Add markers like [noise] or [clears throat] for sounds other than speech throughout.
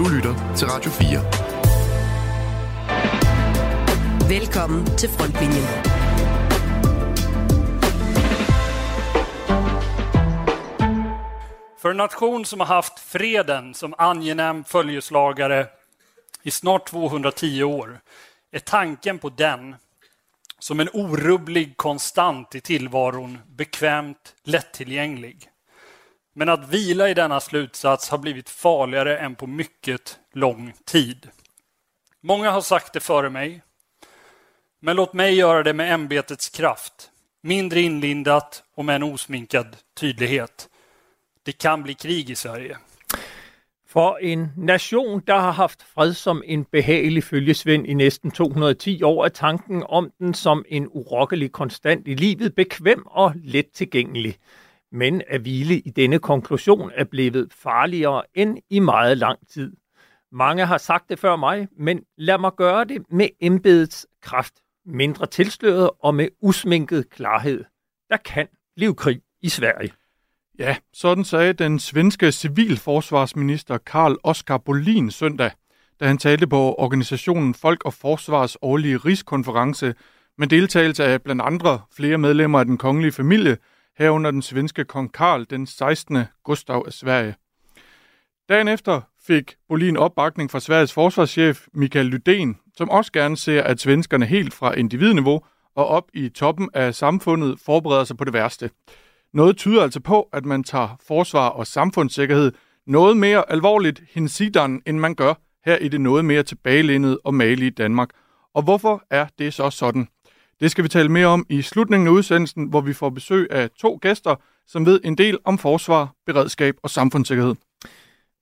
Du lytter til Radio 4. Velkommen til Frontlinjen. För en nation som har haft freden som angenäm följeslagare i snart 210 år är tanken på den som en orubblig konstant i tillvaron bekvämt lättillgänglig. Men att vila i denna slutsats har blivit farligare än på mycket lång tid. Många har sagt det före mig, men låt mig göra det med ämbetets kraft, mindre inlindat och med en osminkad tydlighet. Det kan bli krig i Sverige. For en nation, der har haft fred som en behagelig følgesvend i næsten 210 år, er tanken om den som en urokkelig konstant i livet bekvem og let tilgængelig. Men at hvile i denne konklusion er blevet farligere end i meget lang tid. Mange har sagt det før mig, men lad mig gøre det med embedets kraft, mindre tilsløret og med usminket klarhed. Der kan blive krig i Sverige. Ja, sådan sagde den svenske civilforsvarsminister Karl Oskar Bolin søndag, da han talte på organisationen Folk og Forsvars årlige rigskonference med deltagelse af blandt andre flere medlemmer af den kongelige familie, herunder den svenske kong Karl den 16. Gustav af Sverige. Dagen efter fik Bolin opbakning fra Sveriges forsvarschef Michael Lydén, som også gerne ser, at svenskerne helt fra individniveau og op i toppen af samfundet forbereder sig på det værste. Noget tyder altså på, at man tager forsvar og samfundssikkerhed noget mere alvorligt hinsidan, end man gør her i det noget mere tilbagelænede og malige Danmark. Og hvorfor er det så sådan? Det skal vi tale mere om i slutningen af udsendelsen, hvor vi får besøg af to gæster, som ved en del om forsvar, beredskab og samfundssikkerhed.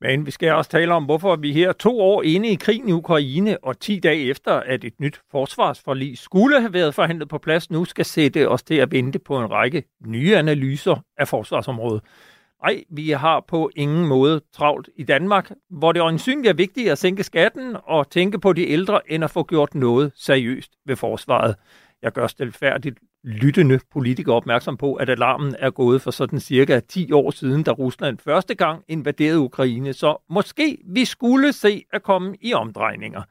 Men vi skal også tale om, hvorfor vi her to år inde i krigen i Ukraine og 10 dage efter, at et nyt forsvarsforlig skulle have været forhandlet på plads, nu skal sætte os til at vente på en række nye analyser af forsvarsområdet. Nej, vi har på ingen måde travlt i Danmark, hvor det øjensynligt er vigtigt at sænke skatten og tænke på de ældre, end at få gjort noget seriøst ved forsvaret. Jeg gør stilfærdigt lyttende politikere opmærksom på, at alarmen er gået for sådan cirka 10 år siden, da Rusland første gang invaderede Ukraine, så måske vi skulle se at komme i omdrejninger.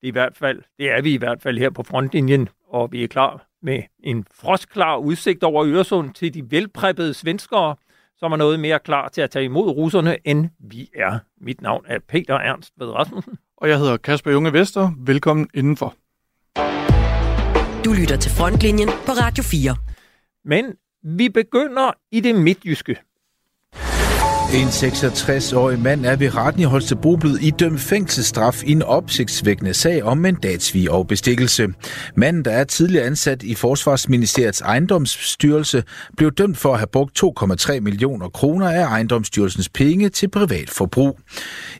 Det er, i hvert fald, det er vi i hvert fald her på frontlinjen, og vi er klar med en frostklar udsigt over Øresund til de velpræppede svenskere, som er noget mere klar til at tage imod russerne, end vi er. Mit navn er Peter Ernst Ved Rasmussen. Og jeg hedder Kasper Junge Vester. Velkommen indenfor. Du lytter til Frontlinjen på Radio 4. Men vi begynder i det midtjyske. En 66-årig mand er ved retten i Holstebro blevet idømt fængselsstraf i en opsigtsvækkende sag om mandatsvig og bestikkelse. Manden, der er tidligere ansat i Forsvarsministeriets ejendomsstyrelse, blev dømt for at have brugt 2,3 millioner kroner af ejendomsstyrelsens penge til privat forbrug.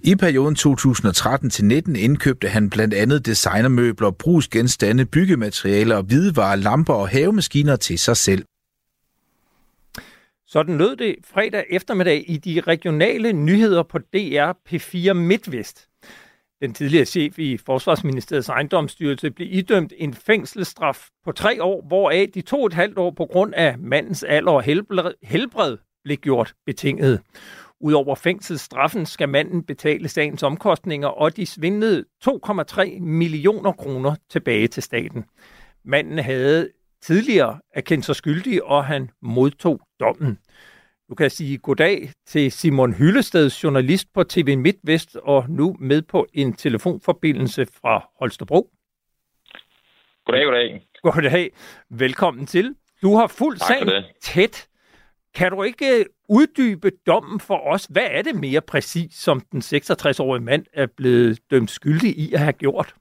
I perioden 2013 til 19 indkøbte han blandt andet designermøbler, brugsgenstande, byggematerialer, hvidevarer, lamper og havemaskiner til sig selv. Sådan lød det fredag eftermiddag i de regionale nyheder på DR P4 MidtVest. Den tidligere chef i Forsvarsministeriets ejendomsstyrelse blev idømt en fængselsstraf på tre år, hvoraf de to og et halvt år på grund af mandens alder og helbred blev gjort betinget. Udover fængselsstraffen skal manden betale sagens omkostninger, og de svindlede 2,3 millioner kroner tilbage til staten. Manden havde tidligere erkendt sig skyldig, og han modtog dommen. Du kan sige goddag til Simon Hyllested, journalist på TV MidtVest, og nu med på en telefonforbindelse fra Holstebro. Goddag, goddag. Goddag. Velkommen til. Du har fuldt sagen tæt. Kan du ikke øh, uddybe dommen for os? Hvad er det mere præcis, som den 66-årige mand er blevet dømt skyldig i at have gjort?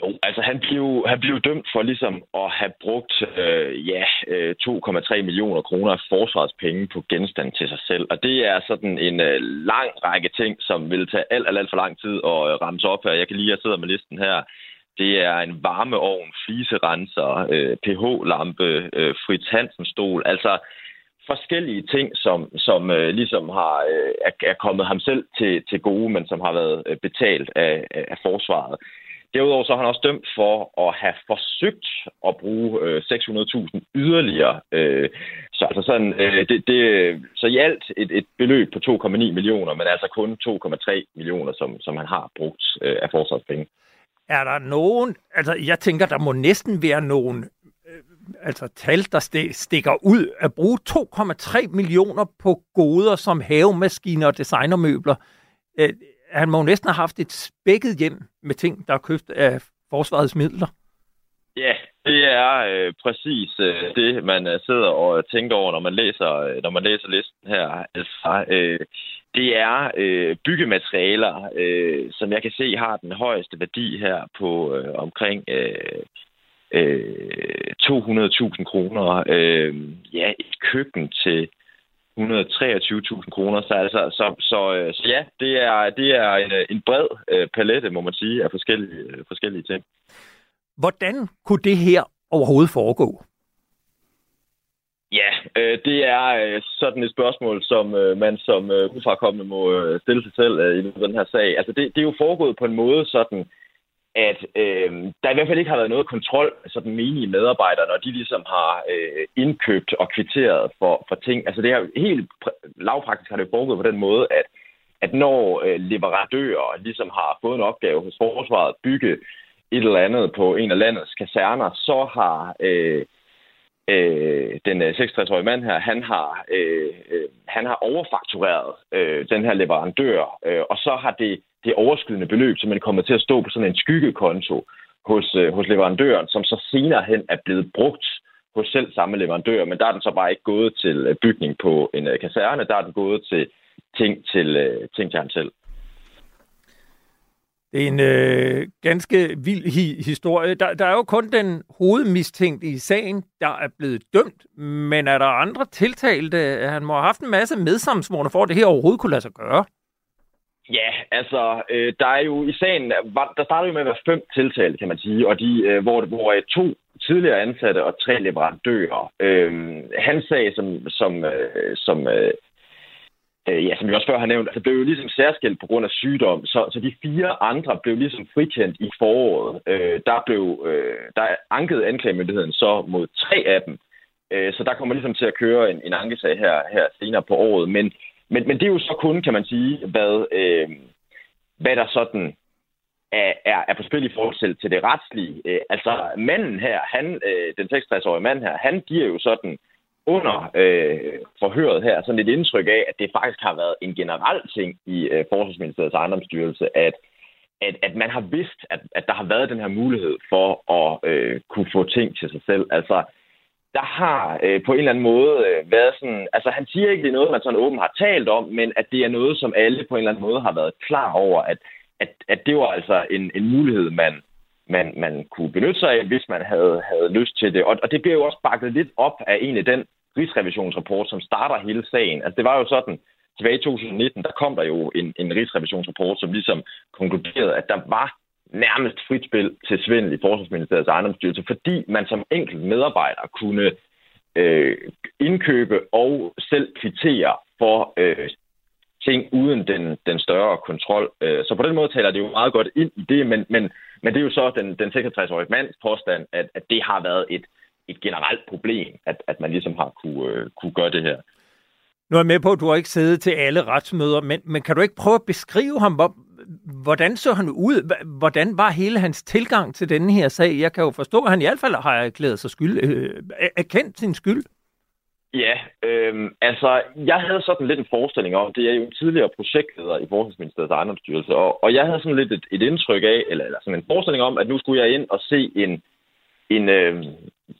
Jo, altså han blev, han blev dømt for ligesom at have brugt øh, ja, øh, 2,3 millioner kroner af forsvarspenge på genstand til sig selv. Og det er sådan en øh, lang række ting, som vil tage alt, alt, alt for lang tid at øh, ramse op her. Jeg kan lige, at jeg sidder med listen her. Det er en varmeovn, fliserenser, øh, pH-lampe, øh, Fritz Hansen-stol. Altså forskellige ting, som, som øh, ligesom har, øh, er, er kommet ham selv til, til gode, men som har været øh, betalt af, af forsvaret. Derudover så har han også dømt for at have forsøgt at bruge øh, 600.000 yderligere. Øh, så, altså sådan, øh, det, det, så i alt et, et beløb på 2,9 millioner, men altså kun 2,3 millioner, som, som han har brugt øh, af forsvarspenge. Er der nogen, altså jeg tænker, der må næsten være nogen øh, altså tal, der stikker ud at bruge 2,3 millioner på goder som havemaskiner og designermøbler. Øh, han må jo næsten have haft et spækket hjem med ting, der er købt af forsvarets midler. Ja, det er øh, præcis øh, det, man øh, sidder og tænker over, når man læser, øh, når man læser listen her. Altså, øh, det er øh, byggematerialer, øh, som jeg kan se har den højeste værdi her på øh, omkring øh, øh, 200.000 kroner. Øh, ja, et køkken til 123.000 kroner. Så, altså, så, så, øh, så ja, det er, det er en, en bred øh, palette, må man sige, af forskellige, øh, forskellige ting. Hvordan kunne det her overhovedet foregå? Ja, øh, det er øh, sådan et spørgsmål, som øh, man som øh, udfrakommende må øh, stille sig selv øh, i den her sag. Altså, det, det er jo foregået på en måde sådan, at øh, der i hvert fald ikke har været noget kontrol af sådan menige medarbejdere, når de ligesom har øh, indkøbt og kvitteret for, for ting. Altså det er helt lavpraktisk har det foregået på den måde, at, at når øh, leverandører ligesom har fået en opgave hos forsvaret bygge et eller andet på en af landets kaserner, så har øh, øh, den øh, 66-årige mand her, han har, øh, øh, han har overfaktureret øh, den her leverandør, øh, og så har det det overskydende beløb, som man kommer til at stå på sådan en skyggekonto hos, øh, hos leverandøren, som så senere hen er blevet brugt hos selv samme leverandør, men der er den så bare ikke gået til øh, bygning på en øh, kaserne, der er den gået til ting til, øh, ting til ham selv. Det er en øh, ganske vild hi- historie. Der, der er jo kun den hovedmistænkte i sagen, der er blevet dømt, men er der andre tiltalte? Han må have haft en masse medsamsvorene for, at det her overhovedet kunne lade sig gøre. Ja, altså, øh, der er jo i sagen, der starter jo med at være fem tiltalte, kan man sige, og de, øh, hvor, hvor er to tidligere ansatte og tre leverandører. Øh, hans sag, som, som, øh, som øh, øh, ja, som jeg også før har nævnt, altså blev jo ligesom særskilt på grund af sygdom, så, så de fire andre blev ligesom frikendt i foråret. Øh, der blev øh, der ankede anklagemyndigheden så mod tre af dem, øh, så der kommer ligesom til at køre en, en ankesag her, her senere på året, men men, men det er jo så kun, kan man sige, hvad, øh, hvad der sådan er, er, er på spil i forhold til, til det retslige. Øh, altså manden her, han, øh, den 66-årige mand her, han giver jo sådan under øh, forhøret her sådan et indtryk af, at det faktisk har været en generel ting i øh, Forsvarsministeriets ejendomsstyrelse, at, at, at man har vidst, at, at der har været den her mulighed for at øh, kunne få ting til sig selv. Altså, der har øh, på en eller anden måde øh, været sådan... Altså, han siger ikke, det er noget, man sådan åben har talt om, men at det er noget, som alle på en eller anden måde har været klar over, at, at, at det var altså en, en mulighed, man, man, man kunne benytte sig af, hvis man havde, havde lyst til det. Og, og det bliver jo også bakket lidt op af en af den rigsrevisionsrapport, som starter hele sagen. Altså, det var jo sådan, tilbage i 2019, der kom der jo en, en rigsrevisionsrapport, som ligesom konkluderede, at der var nærmest frit spil til svindel i Forsvarsministeriets ejendomsstyrelse, fordi man som enkelt medarbejder kunne øh, indkøbe og selv kvittere for øh, ting uden den, den større kontrol. Øh, så på den måde taler det jo meget godt ind i det, men, men, men det er jo så den, den 66-årige mands påstand, at, at det har været et, et generelt problem, at, at man ligesom har kunne, øh, kunne gøre det her. Nu er jeg med på, at du har ikke siddet til alle retsmøder, men, men kan du ikke prøve at beskrive ham? Hvordan så han ud? Hvordan var hele hans tilgang til denne her sag? Jeg kan jo forstå, at han i hvert fald har erklæret sig skyld, øh, erkendt sin skyld. Ja, øh, altså, jeg havde sådan lidt en forestilling om, det er jo en tidligere projektleder i Forskningsministeriets ejendomsstyrelse, og, og jeg havde sådan lidt et, et indtryk af, eller, eller sådan en forestilling om, at nu skulle jeg ind og se en, en øh,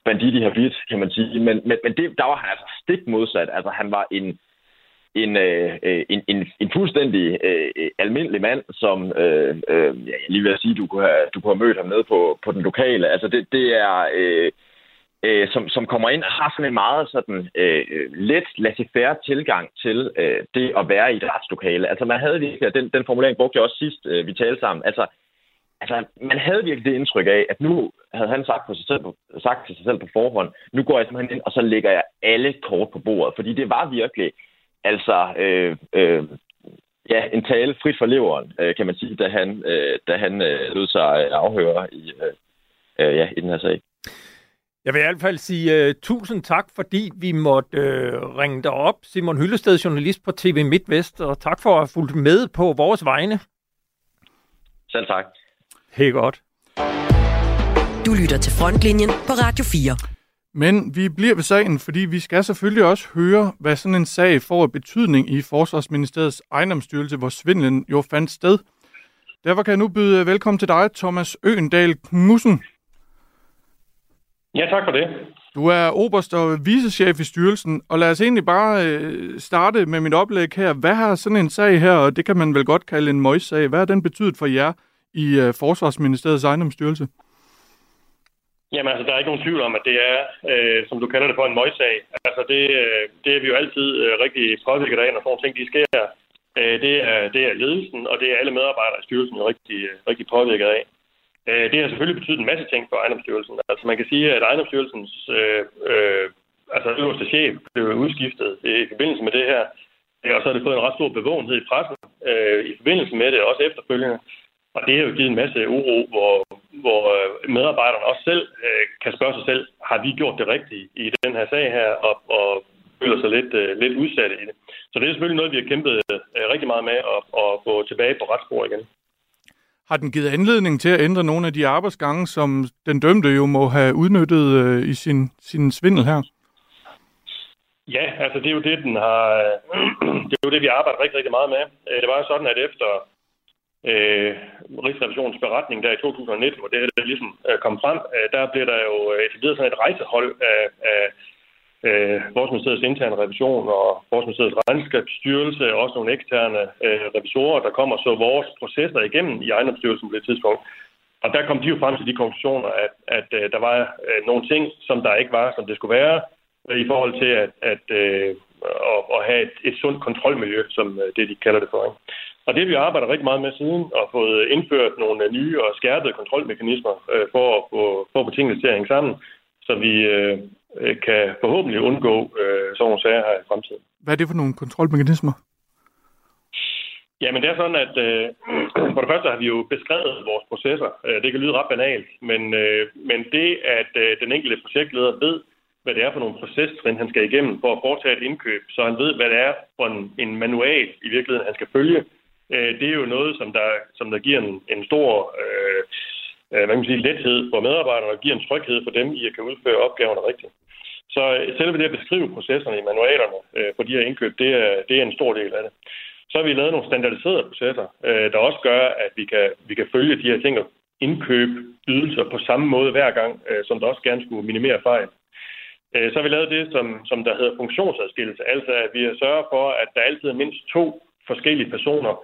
bandit i habit, kan man sige. Men, men, men det, der var han altså stik modsat. Altså, han var en, en, øh, øh, en, en, en fuldstændig øh, øh, almindelig mand, som øh, øh, ja, jeg lige vil sige, du kunne have, du kunne have mødt ham nede på, på den lokale. Altså det, det er, øh, øh, som, som kommer ind og har sådan en meget sådan øh, let laissez-faire tilgang til øh, det at være i et retslokale. Altså man havde virkelig, den, den formulering brugte jeg også sidst, øh, vi talte sammen. Altså, altså man havde virkelig det indtryk af, at nu havde han sagt, på sig selv, sagt til sig selv på forhånd, nu går jeg simpelthen ind, og så lægger jeg alle kort på bordet. Fordi det var virkelig Altså, øh, øh, ja, en tale frit for leveren, øh, kan man sige, da han, øh, da han øh, lød sig afhøre i, øh, øh, ja, i den her sag. Jeg vil i hvert fald sige uh, tusind tak, fordi vi måtte uh, ringe dig op. Simon Hyllested, journalist på TV MidtVest, og tak for at have fulgt med på vores vegne. Selv tak. Helt godt. Du lytter til Frontlinjen på Radio 4. Men vi bliver ved sagen, fordi vi skal selvfølgelig også høre, hvad sådan en sag får betydning i Forsvarsministeriets ejendomsstyrelse, hvor svindlen jo fandt sted. Derfor kan jeg nu byde velkommen til dig, Thomas Øendal Knudsen. Ja, tak for det. Du er oberst og vicechef i styrelsen, og lad os egentlig bare øh, starte med mit oplæg her. Hvad har sådan en sag her, og det kan man vel godt kalde en møjsag, hvad har den betydet for jer i øh, Forsvarsministeriets ejendomsstyrelse? Jamen altså, der er ikke nogen tvivl om, at det er, øh, som du kalder det for, en møjsag. Altså, det, øh, det er vi jo altid øh, rigtig påvirket af, når sådan ting de sker. Øh, det, er, det er ledelsen, og det er alle medarbejdere i styrelsen jo rigtig, øh, rigtig påvirket af. Øh, det har selvfølgelig betydet en masse ting for ejendomsstyrelsen. Altså, man kan sige, at ejendomsstyrelsens øh, øh, altså, øverste chef blev udskiftet i forbindelse med det her. Øh, og så har det fået en ret stor bevågenhed i pressen øh, i forbindelse med det, også efterfølgende. Og det har jo givet en masse uro, hvor, hvor øh, medarbejderne også selv øh, kan spørge sig selv, har vi gjort det rigtige i den her sag her, og, og føler sig lidt, øh, lidt udsatte i det. Så det er selvfølgelig noget, vi har kæmpet rigtig meget med at, at få tilbage på retsspor igen. Har den givet anledning til at ændre nogle af de arbejdsgange, som den dømte jo må have udnyttet øh, i sin, sin svindel her? Ja, altså det er jo det, den har, [clears throat] det er jo det, vi arbejder rigtig, rigtig meget med. Det var sådan, at efter øh, Rigsrevisionens beretning der i 2019, hvor det her ligesom øh, kom frem, øh, der blev der jo øh, etableret sådan et rejsehold af, af øh, Forskningsministeriets interne revision og Forskningsministeriets regnskabsstyrelse, og også nogle eksterne øh, revisorer, der kommer så vores processer igennem i ejendomsstyrelsen på det tidspunkt. Og der kom de jo frem til de konklusioner, at, at øh, der var øh, nogle ting, som der ikke var, som det skulle være, øh, i forhold til at, at, øh, at, at have et, et sundt kontrolmiljø, som øh, det de kalder det for. Ikke? Og det vi arbejder rigtig meget med siden, og fået indført nogle nye og skærpede kontrolmekanismer øh, for at få, for at få tingene til at hænge sammen, så vi øh, kan forhåbentlig undgå øh, sådan nogle sager her i fremtiden. Hvad er det for nogle kontrolmekanismer? Jamen det er sådan, at øh, [clears throat] for det første har vi jo beskrevet vores processer. Øh, det kan lyde ret banalt, men, øh, men det, at øh, den enkelte projektleder ved, hvad det er for nogle procestrin, han skal igennem for at foretage et indkøb, så han ved, hvad det er for en, en manual i virkeligheden, han skal følge, øh, Øh, det er jo noget, som der, som der giver en, en stor øh, øh, hvad kan man sige, lethed for medarbejderne og giver en tryghed for dem i at kan udføre opgaverne rigtigt. Så øh, selve det at beskrive processerne i manualerne øh, for de her indkøb, det er, det er en stor del af det. Så har vi lavet nogle standardiserede processer, øh, der også gør, at vi kan, vi kan følge de her ting og indkøbe ydelser på samme måde hver gang, øh, som der også gerne skulle minimere fejl. Øh, så har vi lavet det, som, som der hedder funktionsadskillelse, altså at vi sørger for, at der altid er mindst to forskellige personer,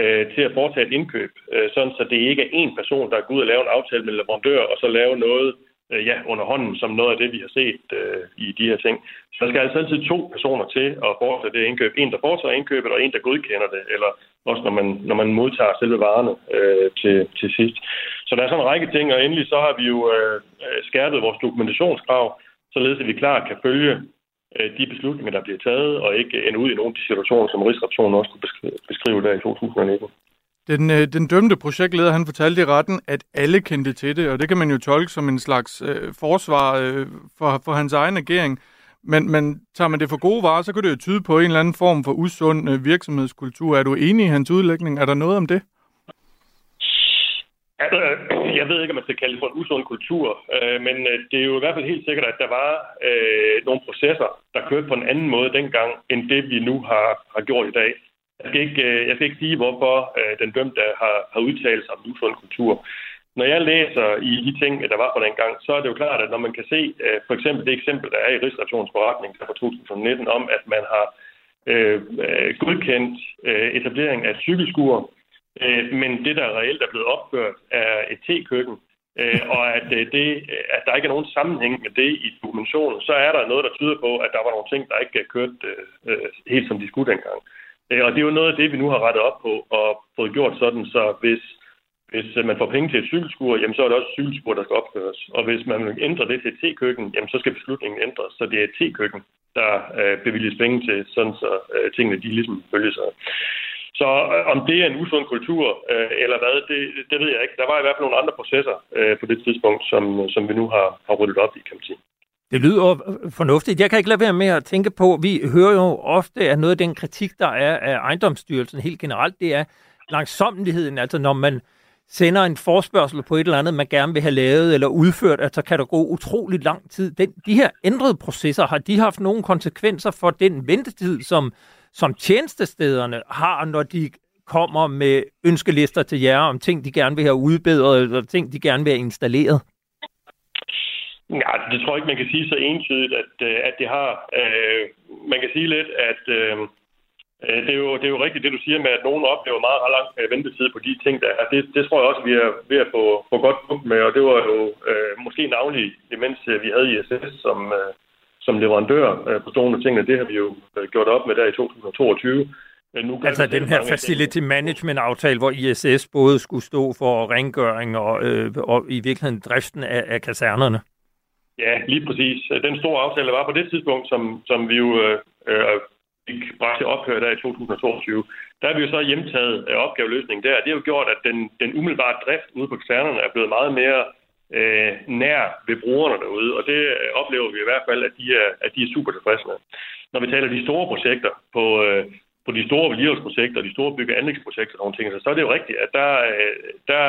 øh, til at foretage et indkøb, øh, sådan så det ikke er én person, der går ud og laver en aftale med leverandør, og så lave noget øh, ja, under hånden, som noget af det, vi har set øh, i de her ting. Så der skal altså altid to personer til at foretage det indkøb. En, der foretager indkøbet, og en, der godkender det, eller også når man, når man modtager selve varerne øh, til, til sidst. Så der er sådan en række ting, og endelig så har vi jo øh, øh skærpet vores dokumentationskrav, således at vi klart kan følge Øh, de beslutninger, der bliver taget, og ikke ende ud i nogle af de situationer, som Rigsrevisionen også kunne beskrive der i 2019. Den, øh, den dømte projektleder, han fortalte i retten, at alle kendte til det, og det kan man jo tolke som en slags øh, forsvar øh, for, for hans egen agering. Men, men tager man det for gode varer, så kan det jo tyde på en eller anden form for usund øh, virksomhedskultur. Er du enig i hans udlægning? Er der noget om det? Altså, [clears throat] jeg ved ikke, om man skal kalde det for en usund kultur, øh, men øh, det er jo i hvert fald helt sikkert, at der var øh, nogle processer, der kørte på en anden måde dengang, end det vi nu har, har gjort i dag. Jeg skal ikke, øh, jeg skal ikke sige, hvorfor øh, den dømte har, har udtalt sig om usund kultur. Når jeg læser i de ting, der var på den gang, så er det jo klart, at når man kan se øh, for eksempel det eksempel, der er i Rigsrevisionens beretning fra 2019 om, at man har øh, øh godkendt øh, etablering af cykelskuer, Øh, men det, der reelt er blevet opført, er et te-køkken, øh, og at, øh, det, at der ikke er nogen sammenhæng med det i dokumentationen, så er der noget, der tyder på, at der var nogle ting, der ikke øh, er kørt øh, helt som de skulle dengang. Øh, og det er jo noget af det, vi nu har rettet op på og fået gjort sådan, så hvis, hvis øh, man får penge til et cykelskur, jamen så er det også et cykelskur, der skal opføres. Og hvis man vil ændre det til et køkken jamen så skal beslutningen ændres, så det er et te-køkken, der øh, bevilges penge til, sådan så øh, tingene de ligesom følger sig. Så øh, om det er en usund kultur øh, eller hvad, det, det ved jeg ikke. Der var i hvert fald nogle andre processer øh, på det tidspunkt, som, øh, som vi nu har, har ryddet op i, kan man sige. Det lyder øh, fornuftigt. Jeg kan ikke lade være med at tænke på, vi hører jo ofte, at noget af den kritik, der er af ejendomsstyrelsen helt generelt, det er langsommeligheden. Altså når man sender en forspørgsel på et eller andet, man gerne vil have lavet eller udført, altså kan der gå utrolig lang tid. Den, de her ændrede processer, har de haft nogle konsekvenser for den ventetid, som, som tjenestestederne har, når de kommer med ønskelister til jer om ting, de gerne vil have udbedret, eller ting, de gerne vil have installeret? Ja, det tror jeg ikke, man kan sige så entydigt, at, øh, at det har. Øh, man kan sige lidt, at øh, øh, det, er jo, det er jo rigtigt, det du siger med, at nogen oplever meget lang øh, ventetid på de ting, der er. Det, det tror jeg også, vi er ved at få, få godt punkt med, og det var jo øh, måske navnlig, mens vi havde ISS som, øh, som leverandør øh, på stående tingene. Det har vi jo gjort op med der i 2022. Nu altså den her facility management aftale, hvor ISS både skulle stå for rengøring og, øh, og i virkeligheden driften af, af kasernerne. Ja, lige præcis. Den store aftale, der var på det tidspunkt, som, som vi jo øh, øh fik bragt til ophør der i 2022, der har vi jo så hjemtaget øh, opgaveløsningen der. Det har jo gjort, at den, den umiddelbare drift ude på kasernerne er blevet meget mere øh, nær ved brugerne derude, og det oplever vi i hvert fald, at de er, at de er super tilfredse med. Når vi taler de store projekter på, øh, på de store vedligeholdsprojekter, de store bygge- og anlægsprojekter og nogle ting, så er det jo rigtigt, at der, øh, der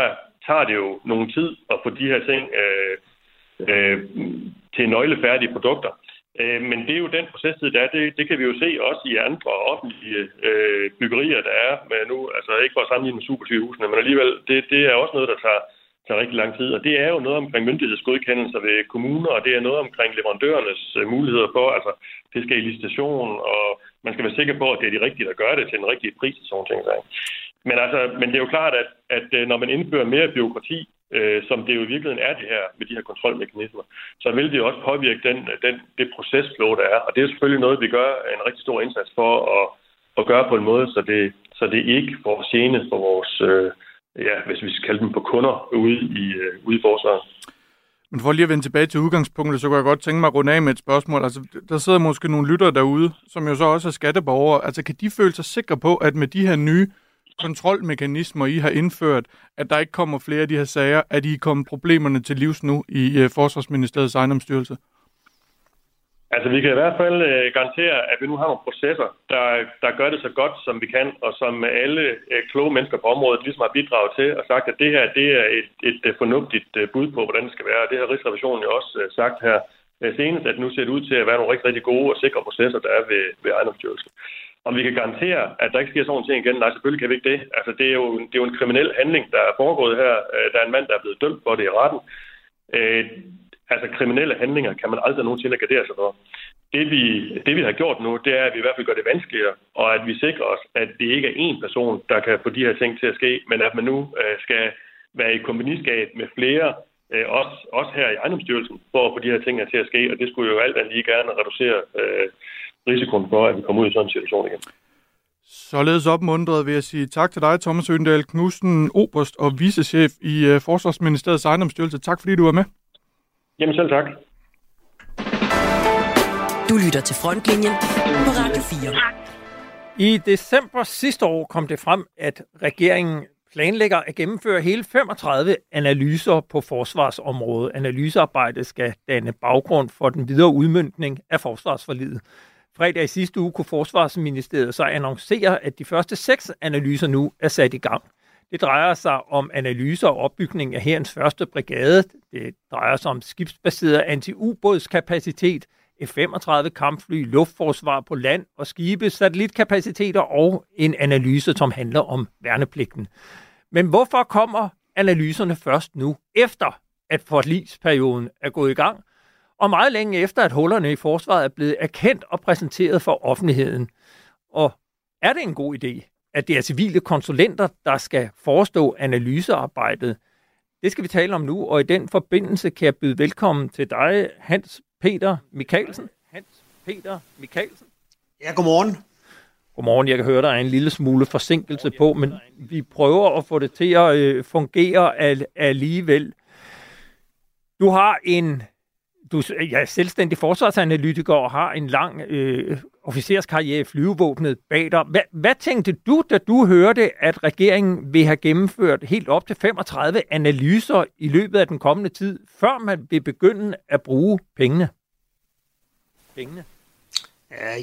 tager det jo nogen tid at få de her ting øh, øh, til nøglefærdige produkter. Øh, men det er jo den procestid, der er. Det, det kan vi jo se også i andre offentlige øh, byggerier, der er Men nu. Altså ikke for at sammenligne med supersygehusene, men alligevel, det, det er også noget, der tager, tager rigtig lang tid. Og det er jo noget omkring myndighedsgodkendelser ved kommuner, og det er noget omkring leverandørernes øh, muligheder for, altså det skal i licitation, og man skal være sikker på, at det er de rigtige, der gør det til en rigtig pris og sådan ting. Men, altså, men det er jo klart, at, at øh, når man indfører mere byråkrati, øh, som det jo i virkeligheden er det her med de her kontrolmekanismer, så vil det jo også påvirke den, den, det procesflow, der er. Og det er selvfølgelig noget, vi gør en rigtig stor indsats for at, at gøre på en måde, så det, så det ikke får gene for vores, øh, ja, hvis vi skal kalde dem på kunder ude i, øh, ude i forsvaret. Men for lige at vende tilbage til udgangspunktet, så kunne jeg godt tænke mig at runde af med et spørgsmål. Altså, der sidder måske nogle lyttere derude, som jo så også er skatteborgere. Altså, kan de føle sig sikre på, at med de her nye kontrolmekanismer, I har indført, at der ikke kommer flere af de her sager, at I kommer problemerne til livs nu i uh, Forsvarsministeriets ejendomsstyrelse? Altså, vi kan i hvert fald øh, garantere, at vi nu har nogle processer, der, der gør det så godt, som vi kan, og som alle øh, kloge mennesker på området ligesom har bidraget til og sagt, at det her det er et, et, et fornuftigt bud på, hvordan det skal være. Det har Rigsrevisionen jo også sagt her uh, senest, at nu ser det ud til at være nogle rigtig, rigtig gode og sikre processer, der er ved, ved ejendomsstyrelsen. Om vi kan garantere, at der ikke sker sådan ting igen? Nej, selvfølgelig kan vi ikke det. Altså, det er jo, det er jo en kriminel handling, der er foregået her. Der er en mand, der er blevet dømt for det i retten. Øh, altså, kriminelle handlinger kan man aldrig nogensinde gardere sig for. Det vi, det, vi har gjort nu, det er, at vi i hvert fald gør det vanskeligere, og at vi sikrer os, at det ikke er én person, der kan få de her ting til at ske, men at man nu øh, skal være i kompagniskab med flere, øh, også, også her i ejendomsstyrelsen, for at få de her ting til at ske, og det skulle jo alt andet lige gerne reducere øh, risikoen for, at vi kommer ud i sådan en situation igen. Således opmuntret vil jeg sige tak til dig, Thomas Øndal Knudsen, oberst og vicechef i øh, Forsvarsministeriets ejendomsstyrelse. Tak fordi du var med. Jamen selv tak. Du lytter til Frontlinjen på Radio 4. I december sidste år kom det frem, at regeringen planlægger at gennemføre hele 35 analyser på forsvarsområdet. Analysearbejdet skal danne baggrund for den videre udmyndning af forsvarsforlidet. Fredag i sidste uge kunne Forsvarsministeriet så annoncere, at de første seks analyser nu er sat i gang. Det drejer sig om analyser og opbygning af herrens første brigade. Det drejer sig om skibsbaseret anti-ubådskapacitet, F-35 kampfly, luftforsvar på land og skibe, satellitkapaciteter og en analyse, som handler om værnepligten. Men hvorfor kommer analyserne først nu, efter at forlisperioden er gået i gang, og meget længe efter, at hullerne i forsvaret er blevet erkendt og præsenteret for offentligheden. Og er det en god idé, at det er civile konsulenter, der skal forestå analysearbejdet? Det skal vi tale om nu, og i den forbindelse kan jeg byde velkommen til dig, Hans Peter Mikkelsen. Hans Peter Mikkelsen. Ja, godmorgen. Godmorgen, jeg kan høre, der er en lille smule forsinkelse på, men vi prøver at få det til at øh, fungere alligevel. Du har en du er selvstændig forsvarsanalytiker og har en lang øh, officerskarriere i flyvevåbnet bag dig. Hvad, hvad tænkte du, da du hørte, at regeringen vil have gennemført helt op til 35 analyser i løbet af den kommende tid, før man vil begynde at bruge pengene? Pengene?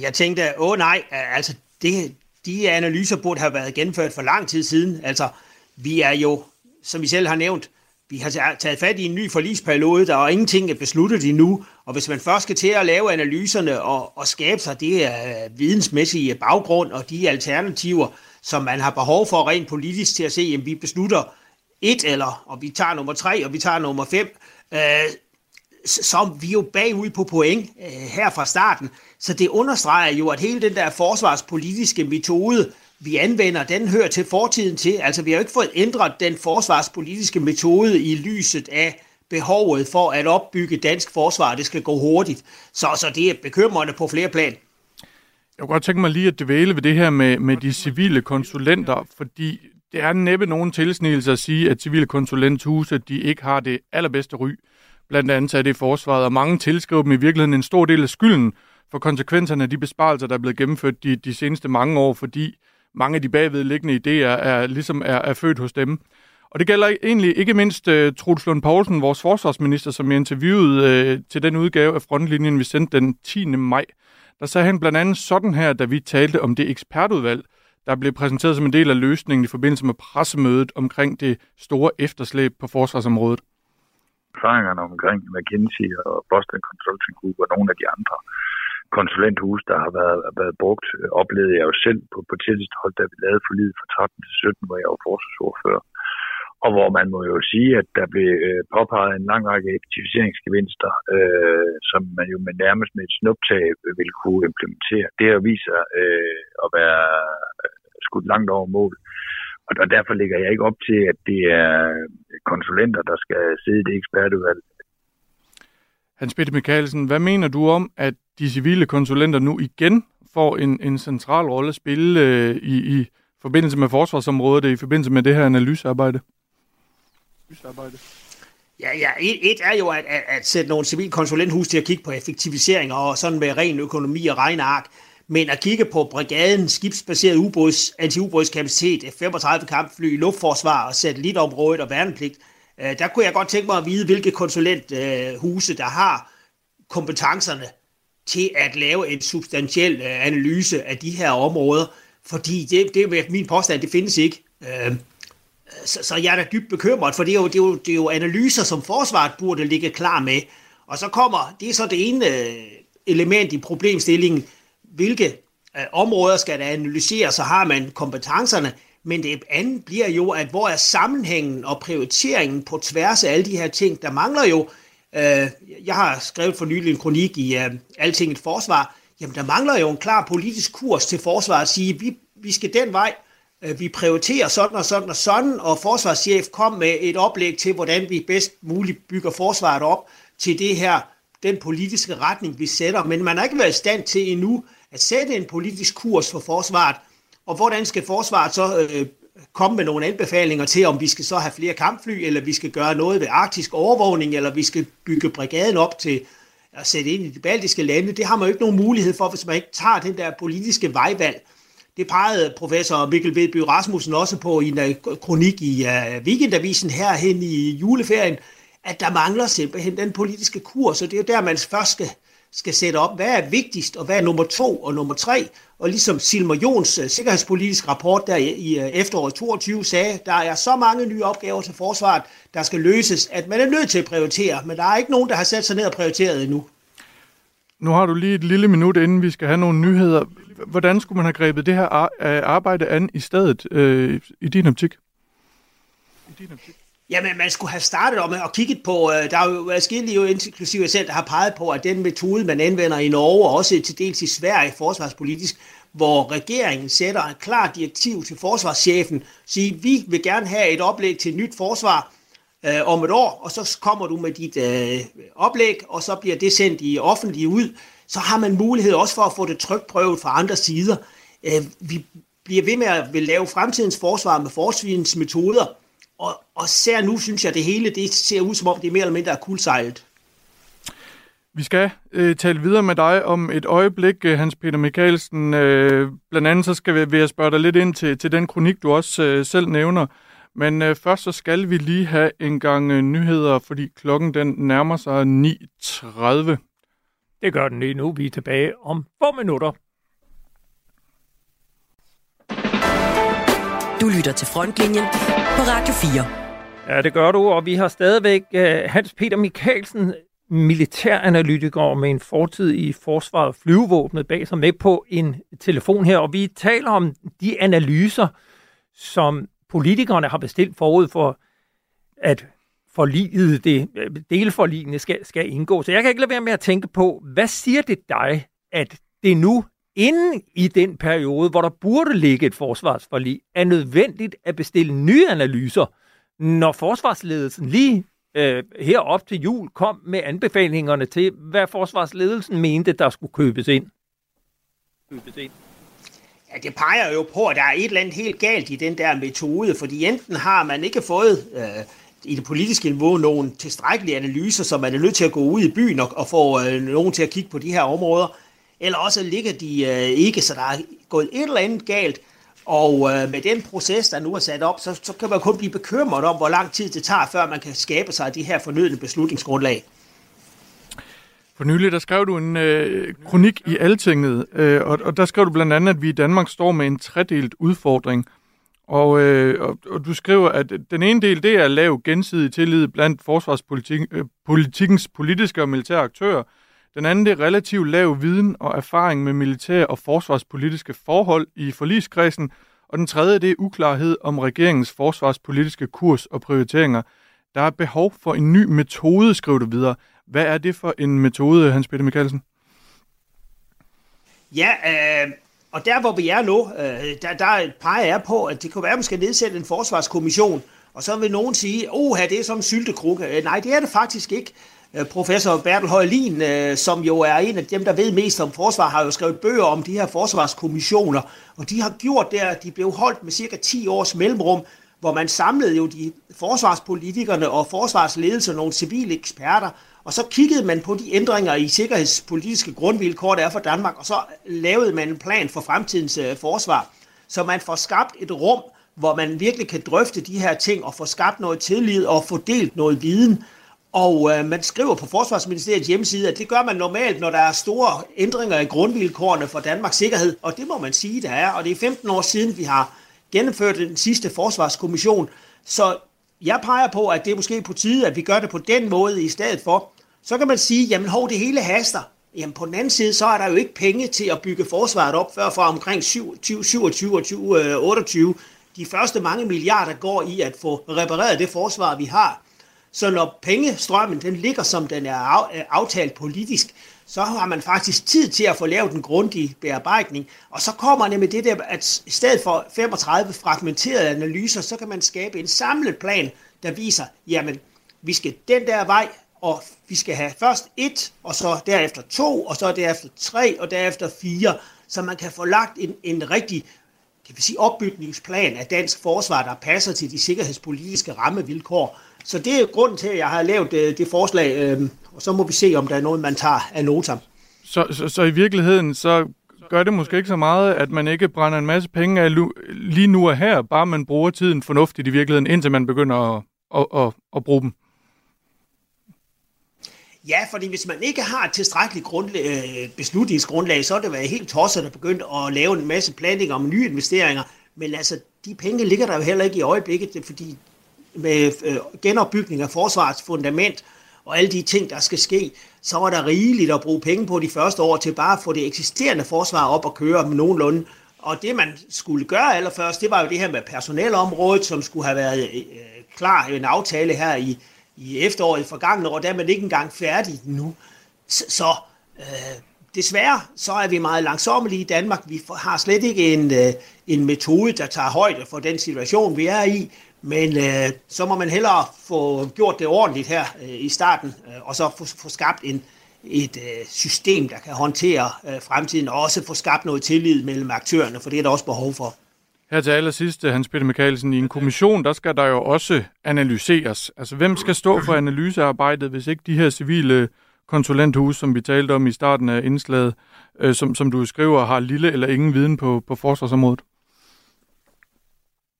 Jeg tænkte, åh nej, altså det, de analyser burde have været gennemført for lang tid siden. Altså, vi er jo, som vi selv har nævnt, vi har taget fat i en ny forlisperiode, der er ingenting er besluttet endnu, og hvis man først skal til at lave analyserne og, og skabe sig det uh, vidensmæssige baggrund og de alternativer, som man har behov for rent politisk til at se, at vi beslutter et eller, og vi tager nummer tre, og vi tager nummer fem, uh, så er vi jo bagud på point uh, her fra starten. Så det understreger jo, at hele den der forsvarspolitiske metode, vi anvender, den hører til fortiden til. Altså, vi har jo ikke fået ændret den forsvarspolitiske metode i lyset af behovet for at opbygge dansk forsvar. Det skal gå hurtigt. Så, så det er bekymrende på flere plan. Jeg kunne godt tænke mig lige at dvæle ved det her med, med de civile konsulenter, fordi det er næppe nogen tilsnigelse at sige, at civile konsulenthuse de ikke har det allerbedste ry, blandt andet af det i forsvaret, og mange tilskriver dem i virkeligheden en stor del af skylden for konsekvenserne af de besparelser, der er blevet gennemført de, de seneste mange år, fordi mange af de bagvedliggende idéer er, ligesom er, er født hos dem. Og det gælder egentlig ikke mindst øh, uh, Truls Lund Poulsen, vores forsvarsminister, som jeg interviewede uh, til den udgave af Frontlinjen, vi sendte den 10. maj. Der sagde han blandt andet sådan her, da vi talte om det ekspertudvalg, der blev præsenteret som en del af løsningen i forbindelse med pressemødet omkring det store efterslæb på forsvarsområdet. Erfaringerne omkring McKinsey og Boston Consulting Group og nogle af de andre konsulenthus, der har været, været brugt, oplevede jeg jo selv på, på tætteste hold, da vi lavede forlidet fra 13 til 17, hvor jeg var forsvarsordfører. Og hvor man må jo sige, at der blev øh, påpeget en lang række effektiviseringsgevinster, øh, som man jo med nærmest med et snuptag ville kunne implementere. Det har vist sig øh, at være øh, skudt langt over mål. Og derfor ligger jeg ikke op til, at det er konsulenter, der skal sidde i det ekspertudvalg. Hans Peter Mikkelsen, hvad mener du om, at de civile konsulenter nu igen får en, en central rolle at spille øh, i, i forbindelse med forsvarsområdet, i forbindelse med det her analysearbejde? analysearbejde? Ja, ja. Et, et er jo at, at, at sætte nogle civile konsulenthus til at kigge på effektiviseringer og sådan med ren økonomi og regneark. Men at kigge på brigaden, skibsbaseret ubåds, anti-ubådskapacitet, F-35 kampfly, luftforsvar og satellitområdet og værnepligt, øh, der kunne jeg godt tænke mig at vide, hvilke konsulenthuse, øh, der har kompetencerne til at lave en substantiel øh, analyse af de her områder, fordi det, det er min påstand, det findes ikke. Øh, så, så jeg er da dybt bekymret, for det er, jo, det, er jo, det er jo analyser, som forsvaret burde ligge klar med. Og så kommer, det er så det ene øh, element i problemstillingen, hvilke øh, områder skal der analyseres, så har man kompetencerne, men det andet bliver jo, at hvor er sammenhængen og prioriteringen på tværs af alle de her ting, der mangler jo, øh, jeg har skrevet for nylig en kronik i øh, Altinget Forsvar, jamen der mangler jo en klar politisk kurs til forsvaret at sige, vi, vi skal den vej, øh, vi prioriterer sådan og sådan og sådan, og forsvarschef kom med et oplæg til, hvordan vi bedst muligt bygger forsvaret op til det her, den politiske retning, vi sætter. Men man har ikke været i stand til endnu at sætte en politisk kurs for forsvaret, og hvordan skal forsvaret så øh, komme med nogle anbefalinger til, om vi skal så have flere kampfly, eller vi skal gøre noget ved arktisk overvågning, eller vi skal bygge brigaden op til at sætte ind i de baltiske lande. Det har man jo ikke nogen mulighed for, hvis man ikke tager den der politiske vejvalg. Det pegede professor Mikkel Vedby Rasmussen også på i en øh, kronik i uh, Weekendavisen herhen i juleferien, at der mangler simpelthen den politiske kurs, og det er der, man først skal, skal sætte op, hvad er vigtigst, og hvad er nummer to og nummer tre. Og ligesom Silmer Jons uh, sikkerhedspolitisk rapport der i, i uh, efteråret 22 sagde, der er så mange nye opgaver til forsvaret, der skal løses, at man er nødt til at prioritere, men der er ikke nogen, der har sat sig ned og prioriteret endnu. Nu har du lige et lille minut, inden vi skal have nogle nyheder. Hvordan skulle man have grebet det her arbejde an i stedet øh, i din optik? I din optik? Jamen, man skulle have startet om og kigget på, øh, der er jo forskellige, jo inklusive selv, der har peget på, at den metode, man anvender i Norge, og også til dels i Sverige forsvarspolitisk, hvor regeringen sætter et klart direktiv til forsvarschefen, siger, vi vil gerne have et oplæg til et nyt forsvar øh, om et år, og så kommer du med dit øh, oplæg, og så bliver det sendt i offentlige ud, så har man mulighed også for at få det trykprøvet fra andre sider. Øh, vi bliver ved med at vil lave fremtidens forsvar med forsvarens metoder, og, og ser nu synes jeg, at det hele det ser ud som om, det er mere eller mindre kuldsejlet. Vi skal øh, tale videre med dig om et øjeblik, øh, Hans Peter Mikkelsen. Øh, blandt andet så skal vi, vil jeg spørge dig lidt ind til, til den kronik, du også øh, selv nævner. Men øh, først så skal vi lige have en gang øh, nyheder, fordi klokken den nærmer sig 9.30. Det gør den lige nu. Vi er tilbage om få minutter. Du lytter til Frontlinjen på Radio 4. Ja, det gør du, og vi har stadigvæk øh, Hans Peter Mikkelsen, militæranalytiker med en fortid i forsvaret flyvevåbnet bag sig med på en telefon her, og vi taler om de analyser, som politikerne har bestilt forud for, at forliget, det, øh, delforligende skal, skal indgå. Så jeg kan ikke lade være med at tænke på, hvad siger det dig, at det nu inden i den periode, hvor der burde ligge et forsvarsforlig, er nødvendigt at bestille nye analyser, når forsvarsledelsen lige øh, herop til jul kom med anbefalingerne til, hvad forsvarsledelsen mente, der skulle købes ind. Købes ind. Ja, det peger jo på, at der er et eller andet helt galt i den der metode, fordi enten har man ikke fået øh, i det politiske niveau nogle tilstrækkelige analyser, så man er nødt til at gå ud i byen og, og få øh, nogen til at kigge på de her områder, eller også ligger de øh, ikke, så der er gået et eller andet galt, og øh, med den proces, der nu er sat op, så, så kan man kun blive bekymret om, hvor lang tid det tager, før man kan skabe sig de her fornødne beslutningsgrundlag. For nylig, der skrev du en øh, kronik i Altinget, øh, og, og der skrev du blandt andet, at vi i Danmark står med en tredelt udfordring. Og, øh, og, og du skriver, at den ene del, det er at lave gensidig tillid blandt forsvarspolitikkens øh, politiske og militære aktører. Den anden, det er relativt lav viden og erfaring med militære og forsvarspolitiske forhold i forligskredsen. Og den tredje, det er uklarhed om regeringens forsvarspolitiske kurs og prioriteringer. Der er behov for en ny metode, skriver du videre. Hvad er det for en metode, Hans Peter Mikkelsen? Ja, øh, og der hvor vi er nu, øh, der, der peger jeg på, at det kunne være, at man skal nedsætte en forsvarskommission, og så vil nogen sige, åh, det er som en syltekrukke. Øh, nej, det er det faktisk ikke. Øh, professor Bertel Højlin, øh, som jo er en af dem, der ved mest om forsvar, har jo skrevet bøger om de her forsvarskommissioner, og de har gjort det, der, de blev holdt med cirka 10 års mellemrum, hvor man samlede jo de forsvarspolitikerne og forsvarsledelse, og nogle civile eksperter, og så kiggede man på de ændringer i sikkerhedspolitiske grundvilkår, der er for Danmark, og så lavede man en plan for fremtidens øh, forsvar. Så man får skabt et rum, hvor man virkelig kan drøfte de her ting og få skabt noget tillid og få delt noget viden. Og øh, man skriver på Forsvarsministeriets hjemmeside, at det gør man normalt, når der er store ændringer i grundvilkårene for Danmarks sikkerhed. Og det må man sige, der er. Og det er 15 år siden, vi har gennemført den sidste forsvarskommission. Så jeg peger på, at det er måske på tide, at vi gør det på den måde i stedet for. Så kan man sige, jamen hov, det hele haster. Jamen på den anden side, så er der jo ikke penge til at bygge forsvaret op før fra omkring 2027 og 2028. Øh, De første mange milliarder går i at få repareret det forsvar, vi har. Så når pengestrømmen den ligger, som den er øh, aftalt politisk, så har man faktisk tid til at få lavet en grundig bearbejdning. Og så kommer nemlig med det der, at i stedet for 35 fragmenterede analyser, så kan man skabe en samlet plan, der viser, jamen, vi skal den der vej, og vi skal have først et, og så derefter to, og så derefter tre, og derefter fire, så man kan få lagt en, en rigtig kan vi sige, opbygningsplan af dansk forsvar, der passer til de sikkerhedspolitiske rammevilkår. Så det er grunden til, at jeg har lavet det, det forslag, øh, og så må vi se, om der er noget, man tager af notam. Så, så, så i virkeligheden, så gør det måske ikke så meget, at man ikke brænder en masse penge af lige nu og her, bare man bruger tiden fornuftigt i virkeligheden, indtil man begynder at, at, at, at bruge dem? Ja, fordi hvis man ikke har et tilstrækkeligt grundlag, øh, beslutningsgrundlag, så er det været helt tosset at begynde at lave en masse planning om nye investeringer. Men altså, de penge ligger der jo heller ikke i øjeblikket, fordi med øh, genopbygning af forsvarets fundament og alle de ting, der skal ske, så var der rigeligt at bruge penge på de første år til bare at få det eksisterende forsvar op og køre med nogenlunde. Og det, man skulle gøre allerførst, det var jo det her med personelområdet, som skulle have været øh, klar en aftale her i, i efteråret i forgangne år. Der er man ikke engang færdig nu. Så, så øh, desværre så er vi meget langsommelige i Danmark. Vi har slet ikke en, øh, en metode, der tager højde for den situation, vi er i. Men øh, så må man hellere få gjort det ordentligt her øh, i starten, øh, og så få, få skabt en, et øh, system, der kan håndtere øh, fremtiden, og også få skabt noget tillid mellem aktørerne, for det er der også behov for. Her til allersidst, øh, Hans Peter Mikkelsen, i en kommission, der skal der jo også analyseres. Altså, hvem skal stå for analysearbejdet, hvis ikke de her civile øh, konsulenthus, som vi talte om i starten af indslaget, øh, som, som du skriver, har lille eller ingen viden på, på forsvarsområdet?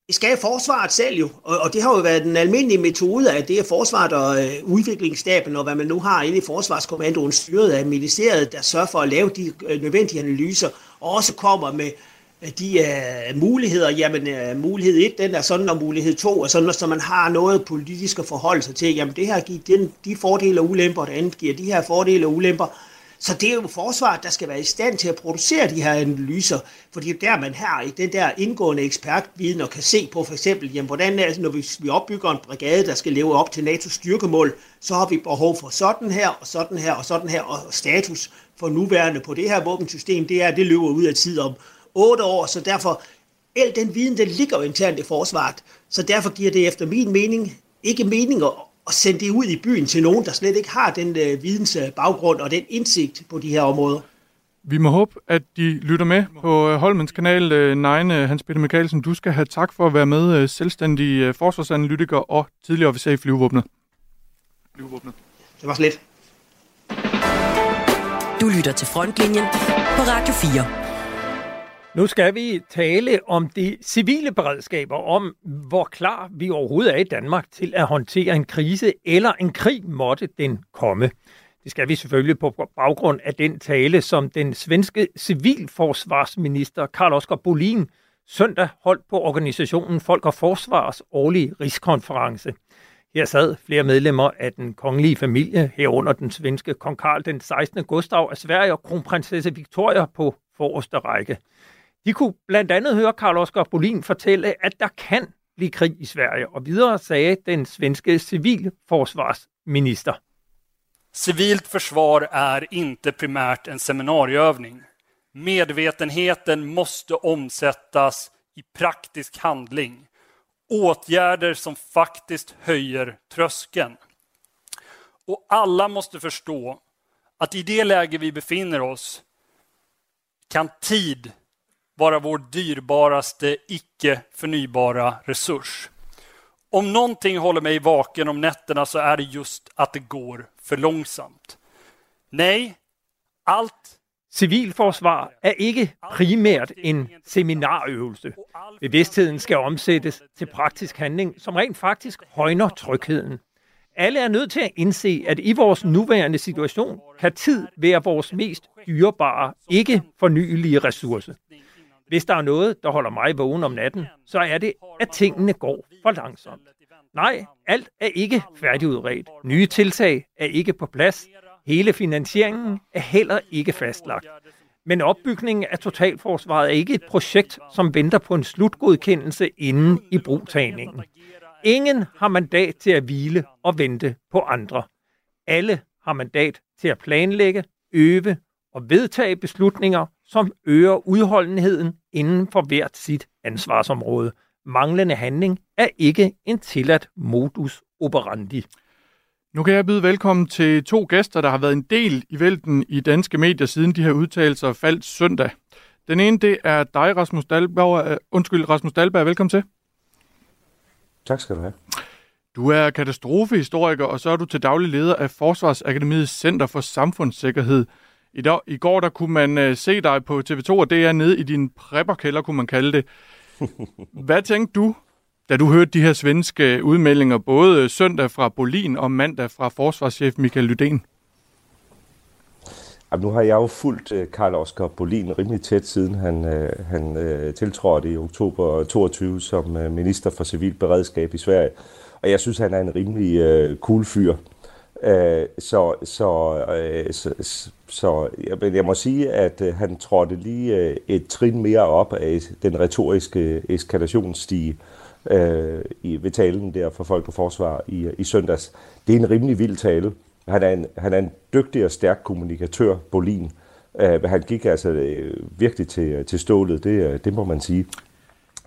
Det skal forsvaret selv jo, og, og det har jo været den almindelige metode, at det er forsvaret og øh, udviklingsstaben, og hvad man nu har inde i forsvarskommandoen, styret af ministeriet, der sørger for at lave de øh, nødvendige analyser, og også kommer med øh, de øh, muligheder, jamen øh, mulighed 1, den er sådan, og mulighed 2 og sådan, så man har noget politisk at forholde sig til, jamen det her giver den, de fordele og ulemper, det andet giver de her fordele og ulemper, så det er jo forsvaret, der skal være i stand til at producere de her analyser, fordi der, man har i den der indgående ekspertviden og kan se på for eksempel, jamen, hvordan er, når vi, vi opbygger en brigade, der skal leve op til NATO's styrkemål, så har vi behov for sådan her, og sådan her, og sådan her, og status for nuværende på det her våbensystem, det er, det løber ud af tid om otte år, så derfor, al den viden, den ligger jo internt i forsvaret, så derfor giver det efter min mening ikke mening at og sende det ud i byen til nogen, der slet ikke har den øh, vidensbaggrund og den indsigt på de her områder. Vi må håbe, at de lytter med på øh, Holmens kanal øh, 9. Hans Peter Mikkelsen, du skal have tak for at være med, øh, selvstændig forsvarsanalytiker og tidligere officer i flyvevåbnet. flyvevåbnet. Det var slet. Du lytter til Frontlinjen på Radio 4. Nu skal vi tale om de civile beredskaber, om hvor klar vi overhovedet er i Danmark til at håndtere en krise eller en krig måtte den komme. Det skal vi selvfølgelig på baggrund af den tale, som den svenske civilforsvarsminister Karl Oskar Bolin søndag holdt på organisationen Folk og Forsvars årlige rigskonference. Her sad flere medlemmer af den kongelige familie, herunder den svenske kong Karl den 16. Gustav af Sverige og kronprinsesse Victoria på forreste række. De kunne blandt andet høre Karl Oskar Bolin fortælle, at der kan blive krig i Sverige, og videre sagde den svenske civilforsvarsminister. Civilt försvar är inte primärt en seminarieövning. Medvetenheten måste omsättas i praktisk handling. Åtgärder som faktiskt höjer tröskeln. Och alla måste förstå att i det läge vi befinner oss kan tid vara vår dyrbaraste icke förnybara resurs. Om någonting håller mig vaken om nätterna så är det just att det går för långsamt. Nej, allt Civilforsvar er ikke primært en seminarøvelse. Bevidstheden skal omsættes til praktisk handling, som rent faktisk højner trygheden. Alle er nødt til at indse, at i vores nuværende situation kan tid være vores mest dyrebare, ikke fornyelige ressource. Hvis der er noget, der holder mig vågen om natten, så er det, at tingene går for langsomt. Nej, alt er ikke færdigudredt. Nye tiltag er ikke på plads. Hele finansieringen er heller ikke fastlagt. Men opbygningen af totalforsvaret er ikke et projekt, som venter på en slutgodkendelse inden i brugtagningen. Ingen har mandat til at hvile og vente på andre. Alle har mandat til at planlægge, øve og vedtage beslutninger, som øger udholdenheden inden for hvert sit ansvarsområde. Manglende handling er ikke en tilladt modus operandi. Nu kan jeg byde velkommen til to gæster, der har været en del i vælten i danske medier, siden de her udtalelser faldt søndag. Den ene, det er dig, Rasmus Dahlberg. Undskyld, Rasmus Dahlberg. Velkommen til. Tak skal du have. Du er katastrofehistoriker, og så er du til daglig leder af Forsvarsakademiets Center for Samfundssikkerhed. I, dag, I går der kunne man uh, se dig på TV2, og det er nede i din prepperkælder, kunne man kalde det. [laughs] Hvad tænkte du, da du hørte de her svenske udmeldinger, både søndag fra Bolin og mandag fra forsvarschef Michael Lydén? Jamen, nu har jeg jo fulgt uh, Karl Oskar Bolin rimelig tæt, siden han, han tiltrådte i oktober 22 som minister for civil beredskab i Sverige. Og jeg synes, han er en rimelig cool fyr. Uh, så, så, uh, så, så jeg, jeg må sige, at uh, han trådte lige uh, et trin mere op af den retoriske eskalationsstige uh, i, ved talen der for Folk og Forsvar i, i søndags. Det er en rimelig vild tale. Han er en, han er en dygtig og stærk kommunikatør, Bolin. Uh, han gik altså virkelig til, til stålet, det, det må man sige.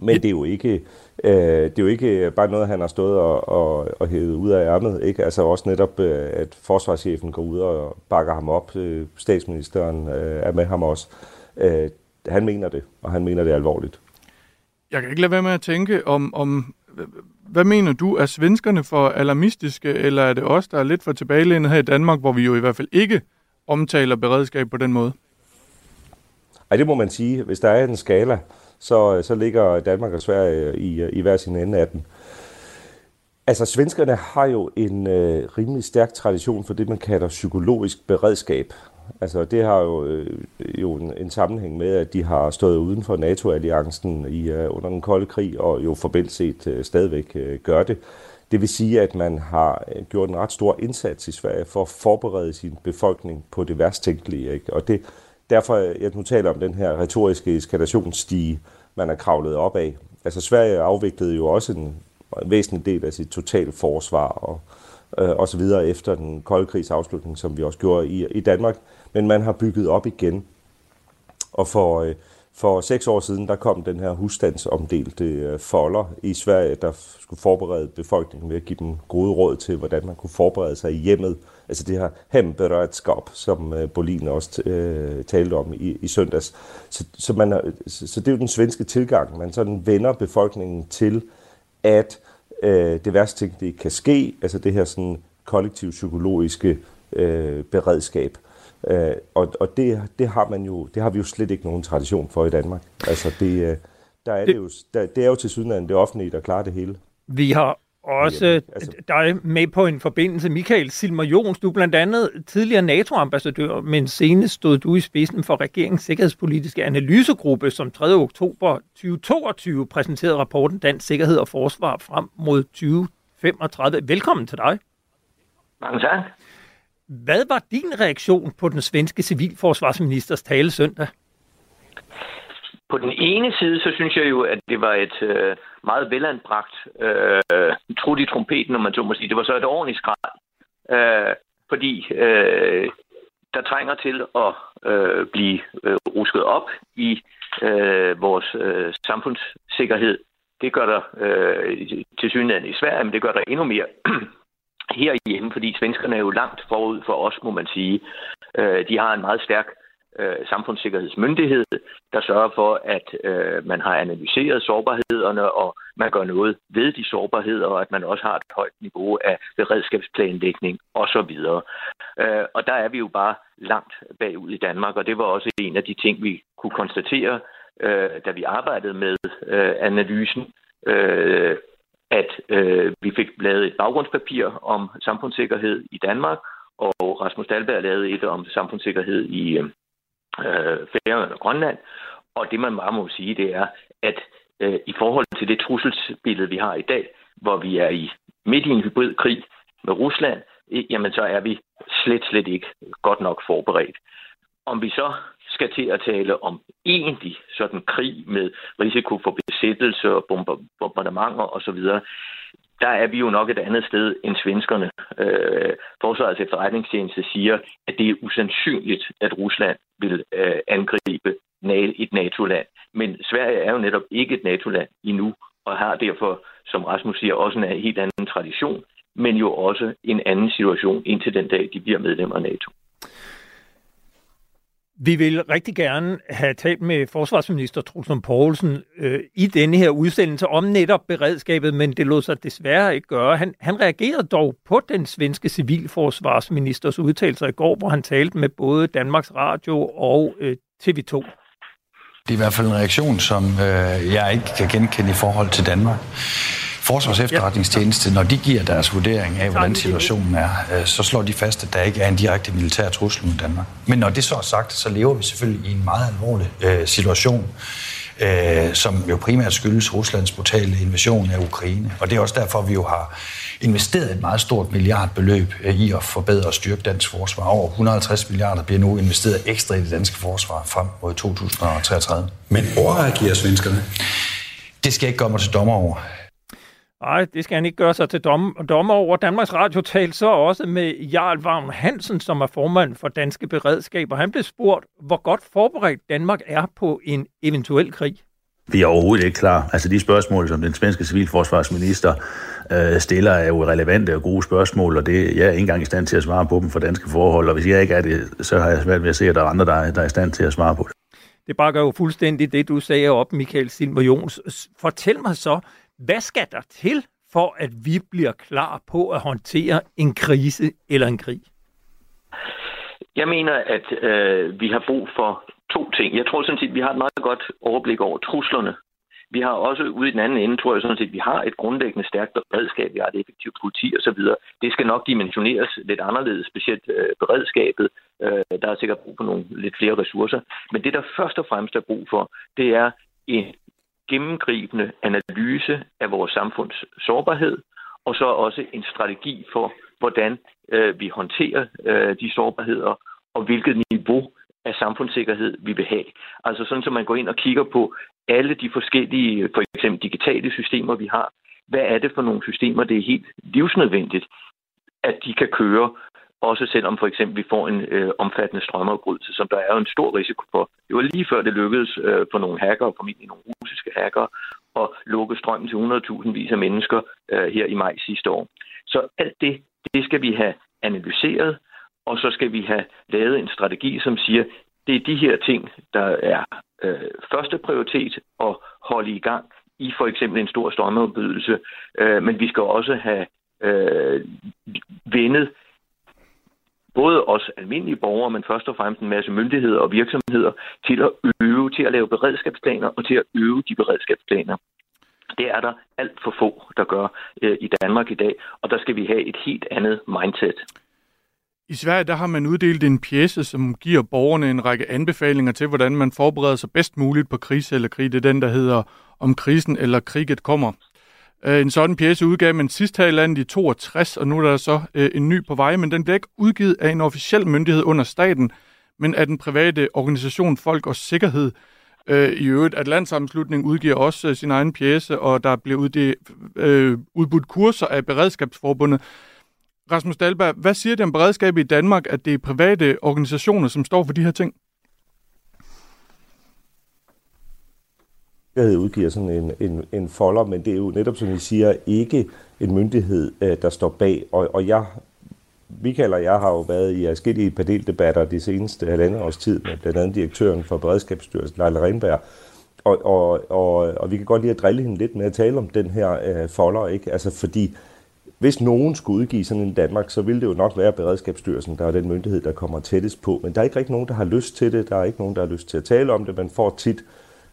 Men det er jo ikke, øh, det er jo ikke bare noget, han har stået og, og, og hævet ud af ærmet. Ikke? Altså også netop, øh, at forsvarschefen går ud og bakker ham op. Øh, statsministeren øh, er med ham også. Øh, han mener det, og han mener det alvorligt. Jeg kan ikke lade være med at tænke, om, om hvad mener du? Er svenskerne for alarmistiske, eller er det os, der er lidt for tilbagelænet her i Danmark, hvor vi jo i hvert fald ikke omtaler beredskab på den måde? Ej, det må man sige. Hvis der er en skala, så, øh, så ligger Danmark og Sverige øh, i, øh, i hver sin ende af den. Altså, svenskerne har jo en øh, rimelig stærk tradition for det, man kalder psykologisk beredskab. Altså, det har jo, øh, jo en, en sammenhæng med, at de har stået uden for NATO-alliancen i, øh, under den kolde krig, og jo forbindt set øh, stadigvæk øh, gør det. Det vil sige, at man har gjort en ret stor indsats i Sverige for at forberede sin befolkning på det værst tænkelige. Ikke? Og det, derfor, øh, jeg nu taler om den her retoriske eskalationsstige, man er kravlet op af. Altså Sverige afviklede jo også en, en væsentlig del af sit totalforsvar og, øh, og så videre efter den kolde krigs afslutning, som vi også gjorde i, i Danmark. Men man har bygget op igen. Og for, øh, for seks år siden, der kom den her husstandsomdelte øh, folder i Sverige, der skulle forberede befolkningen ved at give dem gode råd til, hvordan man kunne forberede sig i hjemmet. Altså det her hemberedskab, som øh, Bolin også øh, talte om i, i søndags. Så, så, man, så, så det er jo den svenske tilgang. Man sådan vender befolkningen til, at øh, det værste ting, det kan ske, altså det her sådan kollektiv psykologiske øh, beredskab. Øh, og og det, det, har man jo, det har vi jo slet ikke nogen tradition for i Danmark. Altså det, øh, der er det, jo, der, det er jo til syden det offentlige, der klarer det hele. Vi har også altså... dig med på en forbindelse. Michael Silmer Jons, du er blandt andet tidligere NATO-ambassadør, men senest stod du i spidsen for regeringens sikkerhedspolitiske analysegruppe, som 3. oktober 2022 præsenterede rapporten Dansk Sikkerhed og Forsvar frem mod 2035. Velkommen til dig. Mange tak. Hvad var din reaktion på den svenske civilforsvarsministers tale søndag? På den ene side, så synes jeg jo, at det var et øh, meget velanbragt øh, trut i trompeten, når man så må sige. Det var så et ordentligt skrald. Øh, fordi øh, der trænger til at øh, blive øh, rusket op i øh, vores øh, samfundssikkerhed. Det gør der øh, til synligheden i Sverige, men det gør der endnu mere [clears throat] herhjemme, fordi svenskerne er jo langt forud for os, må man sige. Øh, de har en meget stærk øh, Øh, samfundssikkerhedsmyndighed, der sørger for, at øh, man har analyseret sårbarhederne, og man gør noget ved de sårbarheder, og at man også har et højt niveau af beredskabsplanlægning osv. Øh, og der er vi jo bare langt bagud i Danmark, og det var også en af de ting, vi kunne konstatere, øh, da vi arbejdede med øh, analysen. Øh, at øh, vi fik lavet et baggrundspapir om samfundssikkerhed i Danmark, og Rasmus Dahlberg lavede et om samfundssikkerhed i øh, øh, Færøerne og Grønland. Og det man bare må sige, det er, at øh, i forhold til det trusselsbillede, vi har i dag, hvor vi er i midt i en hybridkrig med Rusland, jamen så er vi slet, slet ikke godt nok forberedt. Om vi så skal til at tale om egentlig sådan krig med risiko for besættelse og bombardementer osv., der er vi jo nok et andet sted end svenskerne. Øh, Forsvarets efterretningstjeneste siger, at det er usandsynligt, at Rusland vil øh, angribe et NATO-land. Men Sverige er jo netop ikke et NATO-land endnu, og har derfor, som Rasmus siger, også en helt anden tradition, men jo også en anden situation indtil den dag, de bliver medlemmer af NATO. Vi vil rigtig gerne have talt med forsvarsminister Trulsund Poulsen øh, i denne her udsendelse om netop beredskabet, men det lod sig desværre ikke gøre. Han, han reagerede dog på den svenske civilforsvarsministers udtalelser i går, hvor han talte med både Danmarks Radio og øh, TV2. Det er i hvert fald en reaktion, som øh, jeg ikke kan genkende i forhold til Danmark. Forsvars efterretningstjeneste, når de giver deres vurdering af, hvordan situationen er, øh, så slår de fast, at der ikke er en direkte militær trussel mod Danmark. Men når det så er sagt, så lever vi selvfølgelig i en meget alvorlig øh, situation, øh, som jo primært skyldes Ruslands brutale invasion af Ukraine. Og det er også derfor, vi jo har investeret et meget stort milliardbeløb øh, i at forbedre og styrke dansk forsvar. Over 150 milliarder bliver nu investeret ekstra i det danske forsvar frem mod 2033. Men overreagerer svenskerne? Det skal jeg ikke gøre mig til dommer over. Nej, det skal han ikke gøre sig til dom, dommer over. Danmarks Radio talte så også med Jarl Vagn Hansen, som er formand for Danske Beredskaber. Han blev spurgt, hvor godt forberedt Danmark er på en eventuel krig. Vi er overhovedet ikke klar. Altså de spørgsmål, som den svenske civilforsvarsminister øh, stiller, er jo relevante og gode spørgsmål, og det, jeg er ikke engang i stand til at svare på dem for danske forhold, og hvis jeg ikke er det, så har jeg svært ved at se, at der er andre, der er, der er i stand til at svare på det. Det bakker jo fuldstændig det, du sagde op, Michael Silmer Jons. Fortæl mig så, hvad skal der til, for at vi bliver klar på at håndtere en krise eller en krig? Jeg mener, at øh, vi har brug for to ting. Jeg tror sådan set, at vi har et meget godt overblik over truslerne. Vi har også ude i den anden ende, tror jeg sådan set, at vi har et grundlæggende stærkt beredskab. Vi har et effektivt politi osv. Det skal nok dimensioneres lidt anderledes, specielt øh, beredskabet. Øh, der er sikkert brug for nogle lidt flere ressourcer. Men det, der først og fremmest er brug for, det er en gennemgribende analyse af vores samfunds sårbarhed, og så også en strategi for, hvordan øh, vi håndterer øh, de sårbarheder, og hvilket niveau af samfundssikkerhed vi vil have. Altså sådan, så man går ind og kigger på alle de forskellige, for eksempel digitale systemer, vi har. Hvad er det for nogle systemer, det er helt livsnødvendigt, at de kan køre, også selvom for eksempel vi får en øh, omfattende strømafbrydelse, som der er jo en stor risiko for. Det var lige før det lykkedes øh, for nogle hackere, formentlig nogle russiske hackere, at lukke strømmen til 100.000 vis af mennesker øh, her i maj sidste år. Så alt det, det skal vi have analyseret, og så skal vi have lavet en strategi, som siger, det er de her ting, der er øh, første prioritet at holde i gang i for eksempel en stor strømafbrydelse, øh, men vi skal også have øh, vendet både os almindelige borgere, men først og fremmest en masse myndigheder og virksomheder til at øve, til at lave beredskabsplaner og til at øve de beredskabsplaner. Det er der alt for få, der gør øh, i Danmark i dag, og der skal vi have et helt andet mindset. I Sverige der har man uddelt en pjæse, som giver borgerne en række anbefalinger til, hvordan man forbereder sig bedst muligt på krise eller krig. Det er den, der hedder Om krisen eller kriget kommer. Øh, en sådan pjæse udgav man sidst her i landet i 62, og nu er der så øh, en ny på vej, men den bliver ikke udgivet af en officiel myndighed under staten, men af den private organisation Folk og Sikkerhed. Øh, I øvrigt, at landsammenslutningen udgiver også øh, sin egen pjæse, og der bliver øh, udbudt kurser af Beredskabsforbundet. Rasmus Dalberg, hvad siger det om beredskabet i Danmark, at det er private organisationer, som står for de her ting? Jeg udgiver sådan en, en, en folder, men det er jo netop, som I siger, ikke en myndighed, øh, der står bag. Og, og jeg, Michael og jeg har jo været i forskellige paneldebatter de seneste halvandet års tid med blandt andet direktøren for Beredskabsstyrelsen, Leila Renberg. Og, og, og, og vi kan godt lide at drille hende lidt med at tale om den her øh, folder, ikke? Altså fordi hvis nogen skulle udgive sådan en Danmark, så ville det jo nok være Beredskabsstyrelsen, der er den myndighed, der kommer tættest på. Men der er ikke rigtig nogen, der har lyst til det. Der er ikke nogen, der har lyst til at tale om det. Man får tit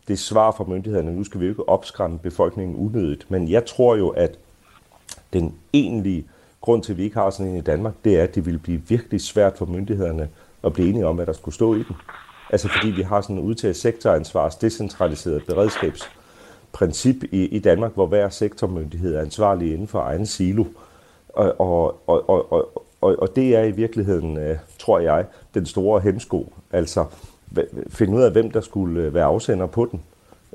det svar fra myndighederne, nu skal vi jo ikke opskræmme befolkningen unødigt. Men jeg tror jo, at den egentlige grund til, at vi ikke har sådan en i Danmark, det er, at det ville blive virkelig svært for myndighederne at blive enige om, hvad der skulle stå i den. Altså fordi vi har sådan en udtaget sektoransvars, decentraliseret beredskabs princip i, i Danmark, hvor hver sektormyndighed er ansvarlig inden for egen silo. Og, og, og, og, og, og det er i virkeligheden, øh, tror jeg, den store hemsko. Altså finde ud af, hvem der skulle øh, være afsender på den.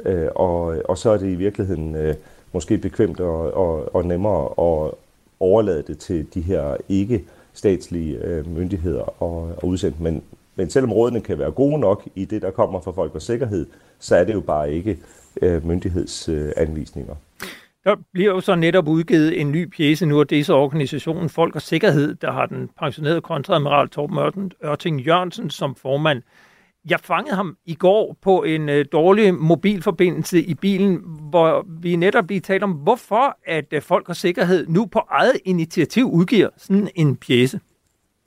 Øh, og, og så er det i virkeligheden øh, måske bekvemt og, og, og nemmere at overlade det til de her ikke statslige øh, myndigheder og, og udsendt. Men, men selvom rådene kan være gode nok i det, der kommer fra folk og sikkerhed, så er det jo bare ikke øh, myndighedsanvisninger. Der bliver jo så netop udgivet en ny pjæse nu, og det er så organisationen Folk og Sikkerhed, der har den pensionerede kontradmiral Torben Ørting Jørgensen som formand. Jeg fangede ham i går på en øh, dårlig mobilforbindelse i bilen, hvor vi netop lige talte om, hvorfor at øh, Folk og Sikkerhed nu på eget initiativ udgiver sådan en pjæse.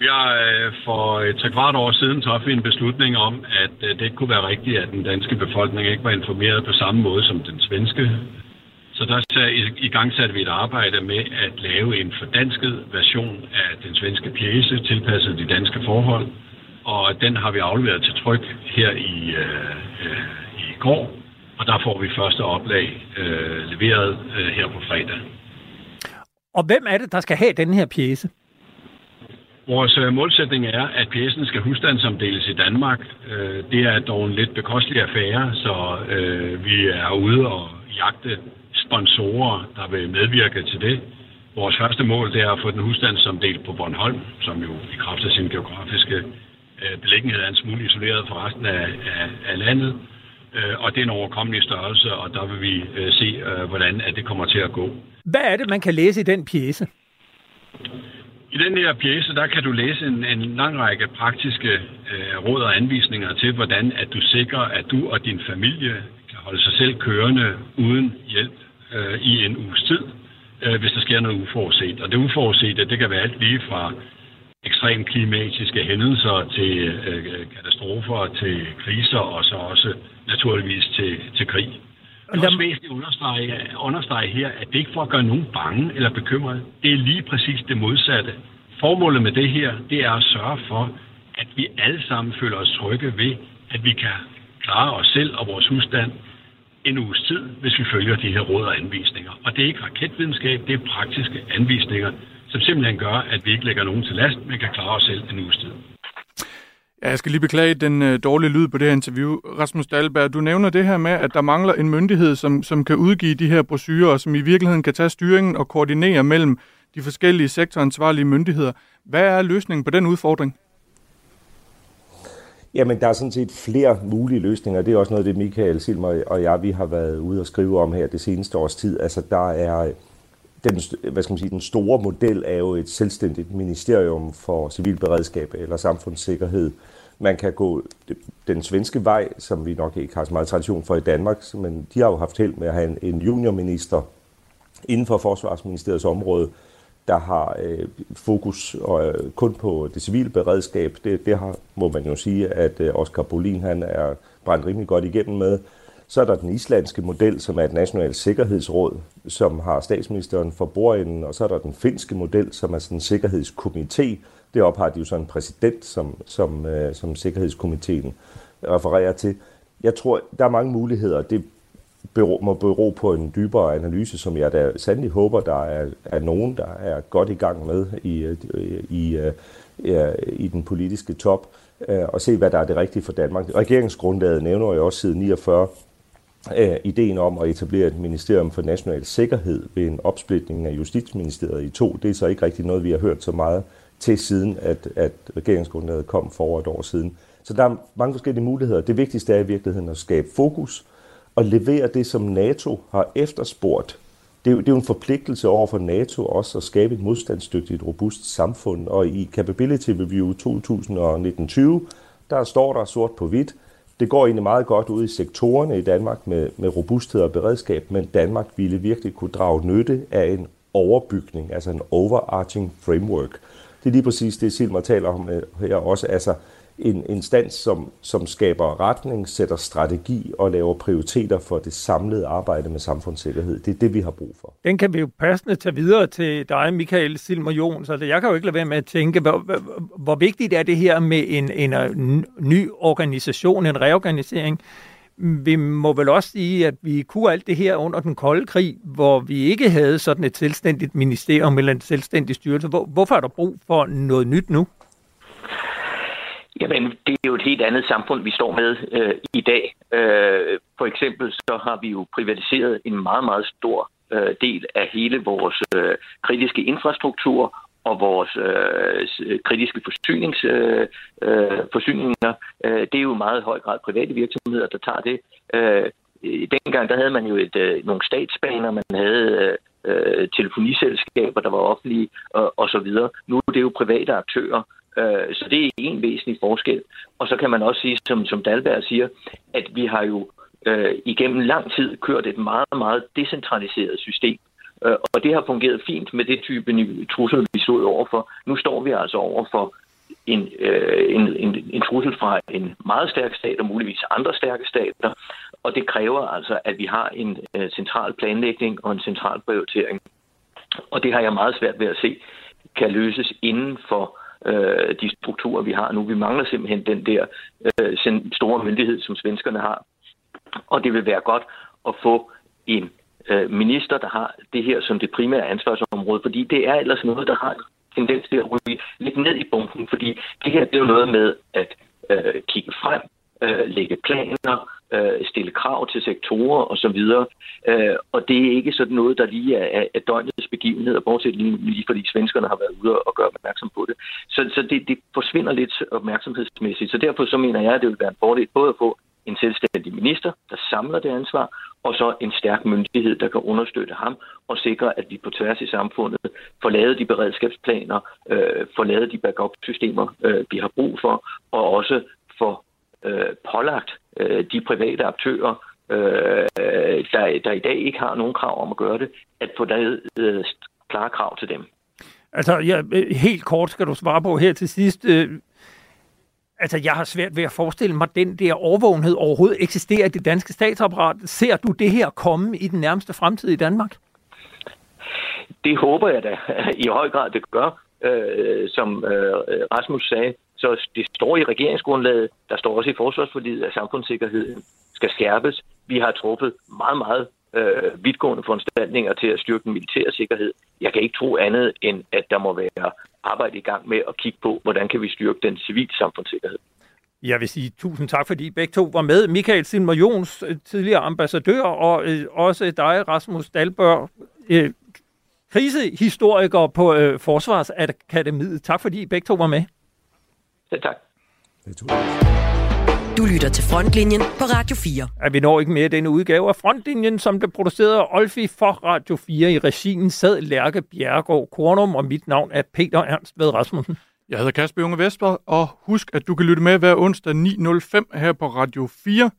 Jeg øh, for et tre kvart år siden truffet en beslutning om, at øh, det ikke kunne være rigtigt, at den danske befolkning ikke var informeret på samme måde som den svenske. Så der i gang satte vi et arbejde med at lave en fordansket version af den svenske pjæse, tilpasset de danske forhold. Og den har vi afleveret til tryk her i, øh, øh, i går, og der får vi første oplag øh, leveret øh, her på fredag. Og hvem er det, der skal have den her pjæse? Vores øh, målsætning er, at pjæsen skal husstandsomdeles i Danmark. Øh, det er dog en lidt bekostelig affære, så vi er ude og jagte sponsorer, der vil medvirke til det. Vores første mål det er at få den husstandsomdelt på Bornholm, som jo i kraft af sin geografiske beliggenhed er en smule isoleret fra resten af, af, af landet. Og det er en overkommelig størrelse, og der vil vi se, hvordan at det kommer til at gå. Hvad er det, man kan læse i den pjæse? I den her pjæse, der kan du læse en, en lang række praktiske øh, råd og anvisninger til, hvordan at du sikrer, at du og din familie kan holde sig selv kørende uden hjælp øh, i en uges tid, øh, hvis der sker noget uforudset. Og det uforudsete, det kan være alt lige fra ekstrem klimatiske hændelser til øh, katastrofer, til kriser og så også naturligvis til, til krig. Det er også væsentligt at understrege, understrege her, at det ikke for at gøre nogen bange eller bekymrede. Det er lige præcis det modsatte. Formålet med det her, det er at sørge for, at vi alle sammen føler os trygge ved, at vi kan klare os selv og vores husstand en uges tid, hvis vi følger de her råd og anvisninger. Og det er ikke raketvidenskab, det er praktiske anvisninger, som simpelthen gør, at vi ikke lægger nogen til last, men kan klare os selv en uges tid. Ja, jeg skal lige beklage den øh, dårlige lyd på det her interview. Rasmus Dahlberg, du nævner det her med, at der mangler en myndighed, som, som kan udgive de her brochurer, og som i virkeligheden kan tage styringen og koordinere mellem de forskellige sektoransvarlige myndigheder. Hvad er løsningen på den udfordring? Jamen, der er sådan set flere mulige løsninger. Det er også noget, det Michael Silmer og jeg, vi har været ude og skrive om her det seneste års tid. Altså, der er den, hvad skal man sige, den store model er jo et selvstændigt ministerium for civilberedskab eller samfundssikkerhed. Man kan gå den svenske vej, som vi nok ikke har så meget tradition for i Danmark, men de har jo haft held med at have en, juniorminister inden for Forsvarsministeriets område, der har øh, fokus og, øh, kun på det civile beredskab. Det, det har, må man jo sige, at øh, Oscar Bolin han er brændt rimelig godt igennem med. Så er der den islandske model, som er et nationalt sikkerhedsråd, som har statsministeren for bordenden, og så er der den finske model, som er sådan en sikkerhedskomité. Det har de jo sådan en præsident, som, som, øh, som sikkerhedskomiteen refererer til. Jeg tror, der er mange muligheder. Det bero, må bero på en dybere analyse, som jeg da sandelig håber, der er, er nogen, der er godt i gang med i, øh, i, øh, i, i den politiske top, øh, og se, hvad der er det rigtige for Danmark. Regeringsgrundlaget nævner jo også siden 49 af ideen om at etablere et ministerium for national sikkerhed ved en opsplitning af Justitsministeriet i to. Det er så ikke rigtig noget, vi har hørt så meget til siden, at, at regeringsgrundlaget kom for et år siden. Så der er mange forskellige muligheder. Det vigtigste er i virkeligheden at skabe fokus og levere det, som NATO har efterspurgt. Det er, jo, det er jo en forpligtelse over for NATO også at skabe et modstandsdygtigt, robust samfund. Og i Capability Review 2019-20, der står der sort på hvidt, det går egentlig meget godt ud i sektorerne i Danmark med, med robusthed og beredskab, men Danmark ville virkelig kunne drage nytte af en overbygning, altså en overarching framework. Det er lige præcis det, Silmer taler om øh, her også, altså en instans, som, som skaber retning, sætter strategi og laver prioriteter for det samlede arbejde med samfundssikkerhed. Det er det, vi har brug for. Den kan vi jo passende tage videre til dig, Michael Silmer Jons. Altså, jeg kan jo ikke lade være med at tænke, hvor, hvor, hvor vigtigt er det her med en, en ny organisation, en reorganisering? Vi må vel også sige, at vi kunne alt det her under den kolde krig, hvor vi ikke havde sådan et selvstændigt ministerium eller en selvstændig styrelse. Hvor, hvorfor er der brug for noget nyt nu? Jamen, det er jo et helt andet samfund, vi står med øh, i dag. Øh, for eksempel så har vi jo privatiseret en meget, meget stor øh, del af hele vores øh, kritiske infrastruktur og vores øh, kritiske forsynings, øh, øh, forsyninger. Øh, det er jo meget høj grad private virksomheder, der tager det. Øh, dengang der havde man jo et, øh, nogle statsbaner, man havde øh, øh telefoniselskaber, der var offentlige øh, og så videre. Nu er det jo private aktører, Øh, så det er en væsentlig forskel. Og så kan man også sige, som, som Dalberg siger, at vi har jo øh, igennem lang tid kørt et meget, meget decentraliseret system. Øh, og det har fungeret fint med det type trussel, vi stod overfor. Nu står vi altså overfor en, øh, en, en, en trussel fra en meget stærk stat og muligvis andre stærke stater. Og det kræver altså, at vi har en øh, central planlægning og en central prioritering. Og det har jeg meget svært ved at se kan løses inden for øh, de strukturer, vi har nu. Vi mangler simpelthen den der øh, store myndighed, som svenskerne har. Og det vil være godt at få en øh, minister, der har det her som det primære ansvarsområde, fordi det er ellers noget, der har tendens til at ryge lidt ned i bunken, fordi det her det er jo noget med at øh, kigge frem, øh, lægge planer, øh, stille krav til sektorer osv. Øh, og det er ikke sådan noget, der lige er, er døgnets begivenheder, bortset lige, lige fordi svenskerne har været ude og gøre opmærksom på det. Så, så det, det forsvinder lidt opmærksomhedsmæssigt. Så derfor så mener jeg, at det vil være en fordel både at få en selvstændig minister, der samler det ansvar, og så en stærk myndighed, der kan understøtte ham og sikre, at vi på tværs i samfundet får lavet de beredskabsplaner, øh, får lavet de backup-systemer, øh, vi har brug for, og også får øh, pålagt øh, de private aktører øh, der, der i dag ikke har nogen krav om at gøre det, at få der øh, klare krav til dem. Altså, ja, helt kort skal du svare på her til sidst. Øh, altså, jeg har svært ved at forestille mig, at den der overvågenhed overhovedet eksisterer i det danske statsapparat. Ser du det her komme i den nærmeste fremtid i Danmark? Det håber jeg da [laughs] i høj grad, det gør. Øh, som øh, Rasmus sagde, så det står i regeringsgrundlaget, der står også i forsvarsforliget, at samfundssikkerheden skal skærpes. Vi har truffet meget, meget øh, vidtgående foranstaltninger til at styrke den militære sikkerhed. Jeg kan ikke tro andet, end at der må være arbejde i gang med at kigge på, hvordan kan vi styrke den civile samfundssikkerhed. Jeg vil sige tusind tak, fordi I begge to var med. Michael Silmer Jons, øh, tidligere ambassadør, og øh, også dig, Rasmus Dalbør, øh, krisehistoriker på øh, Forsvarsakademiet. Tak, fordi I begge to var med. Ja, tak. Du lytter til Frontlinjen på Radio 4. Er vi når ikke mere denne udgave af Frontlinjen, som blev produceret af Olfi for Radio 4 i regien sad Lærke Bjergård Kornum, og mit navn er Peter Ernst Ved Rasmussen. Jeg hedder Kasper Junge Vesper, og husk, at du kan lytte med hver onsdag 9.05 her på Radio 4.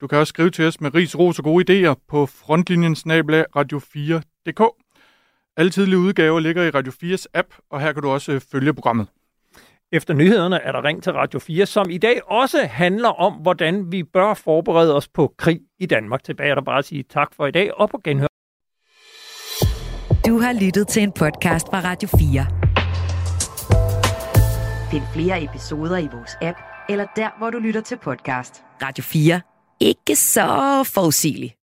Du kan også skrive til os med ris, ros og gode idéer på frontlinjen radio4.dk. Alle tidlige udgaver ligger i Radio 4's app, og her kan du også følge programmet. Efter nyhederne er der ring til Radio 4, som i dag også handler om, hvordan vi bør forberede os på krig i Danmark. Tilbage er der bare at sige tak for i dag, og på genhør. Du har lyttet til en podcast fra Radio 4. Find flere episoder i vores app, eller der, hvor du lytter til podcast. Radio 4. Ikke så forudsigeligt.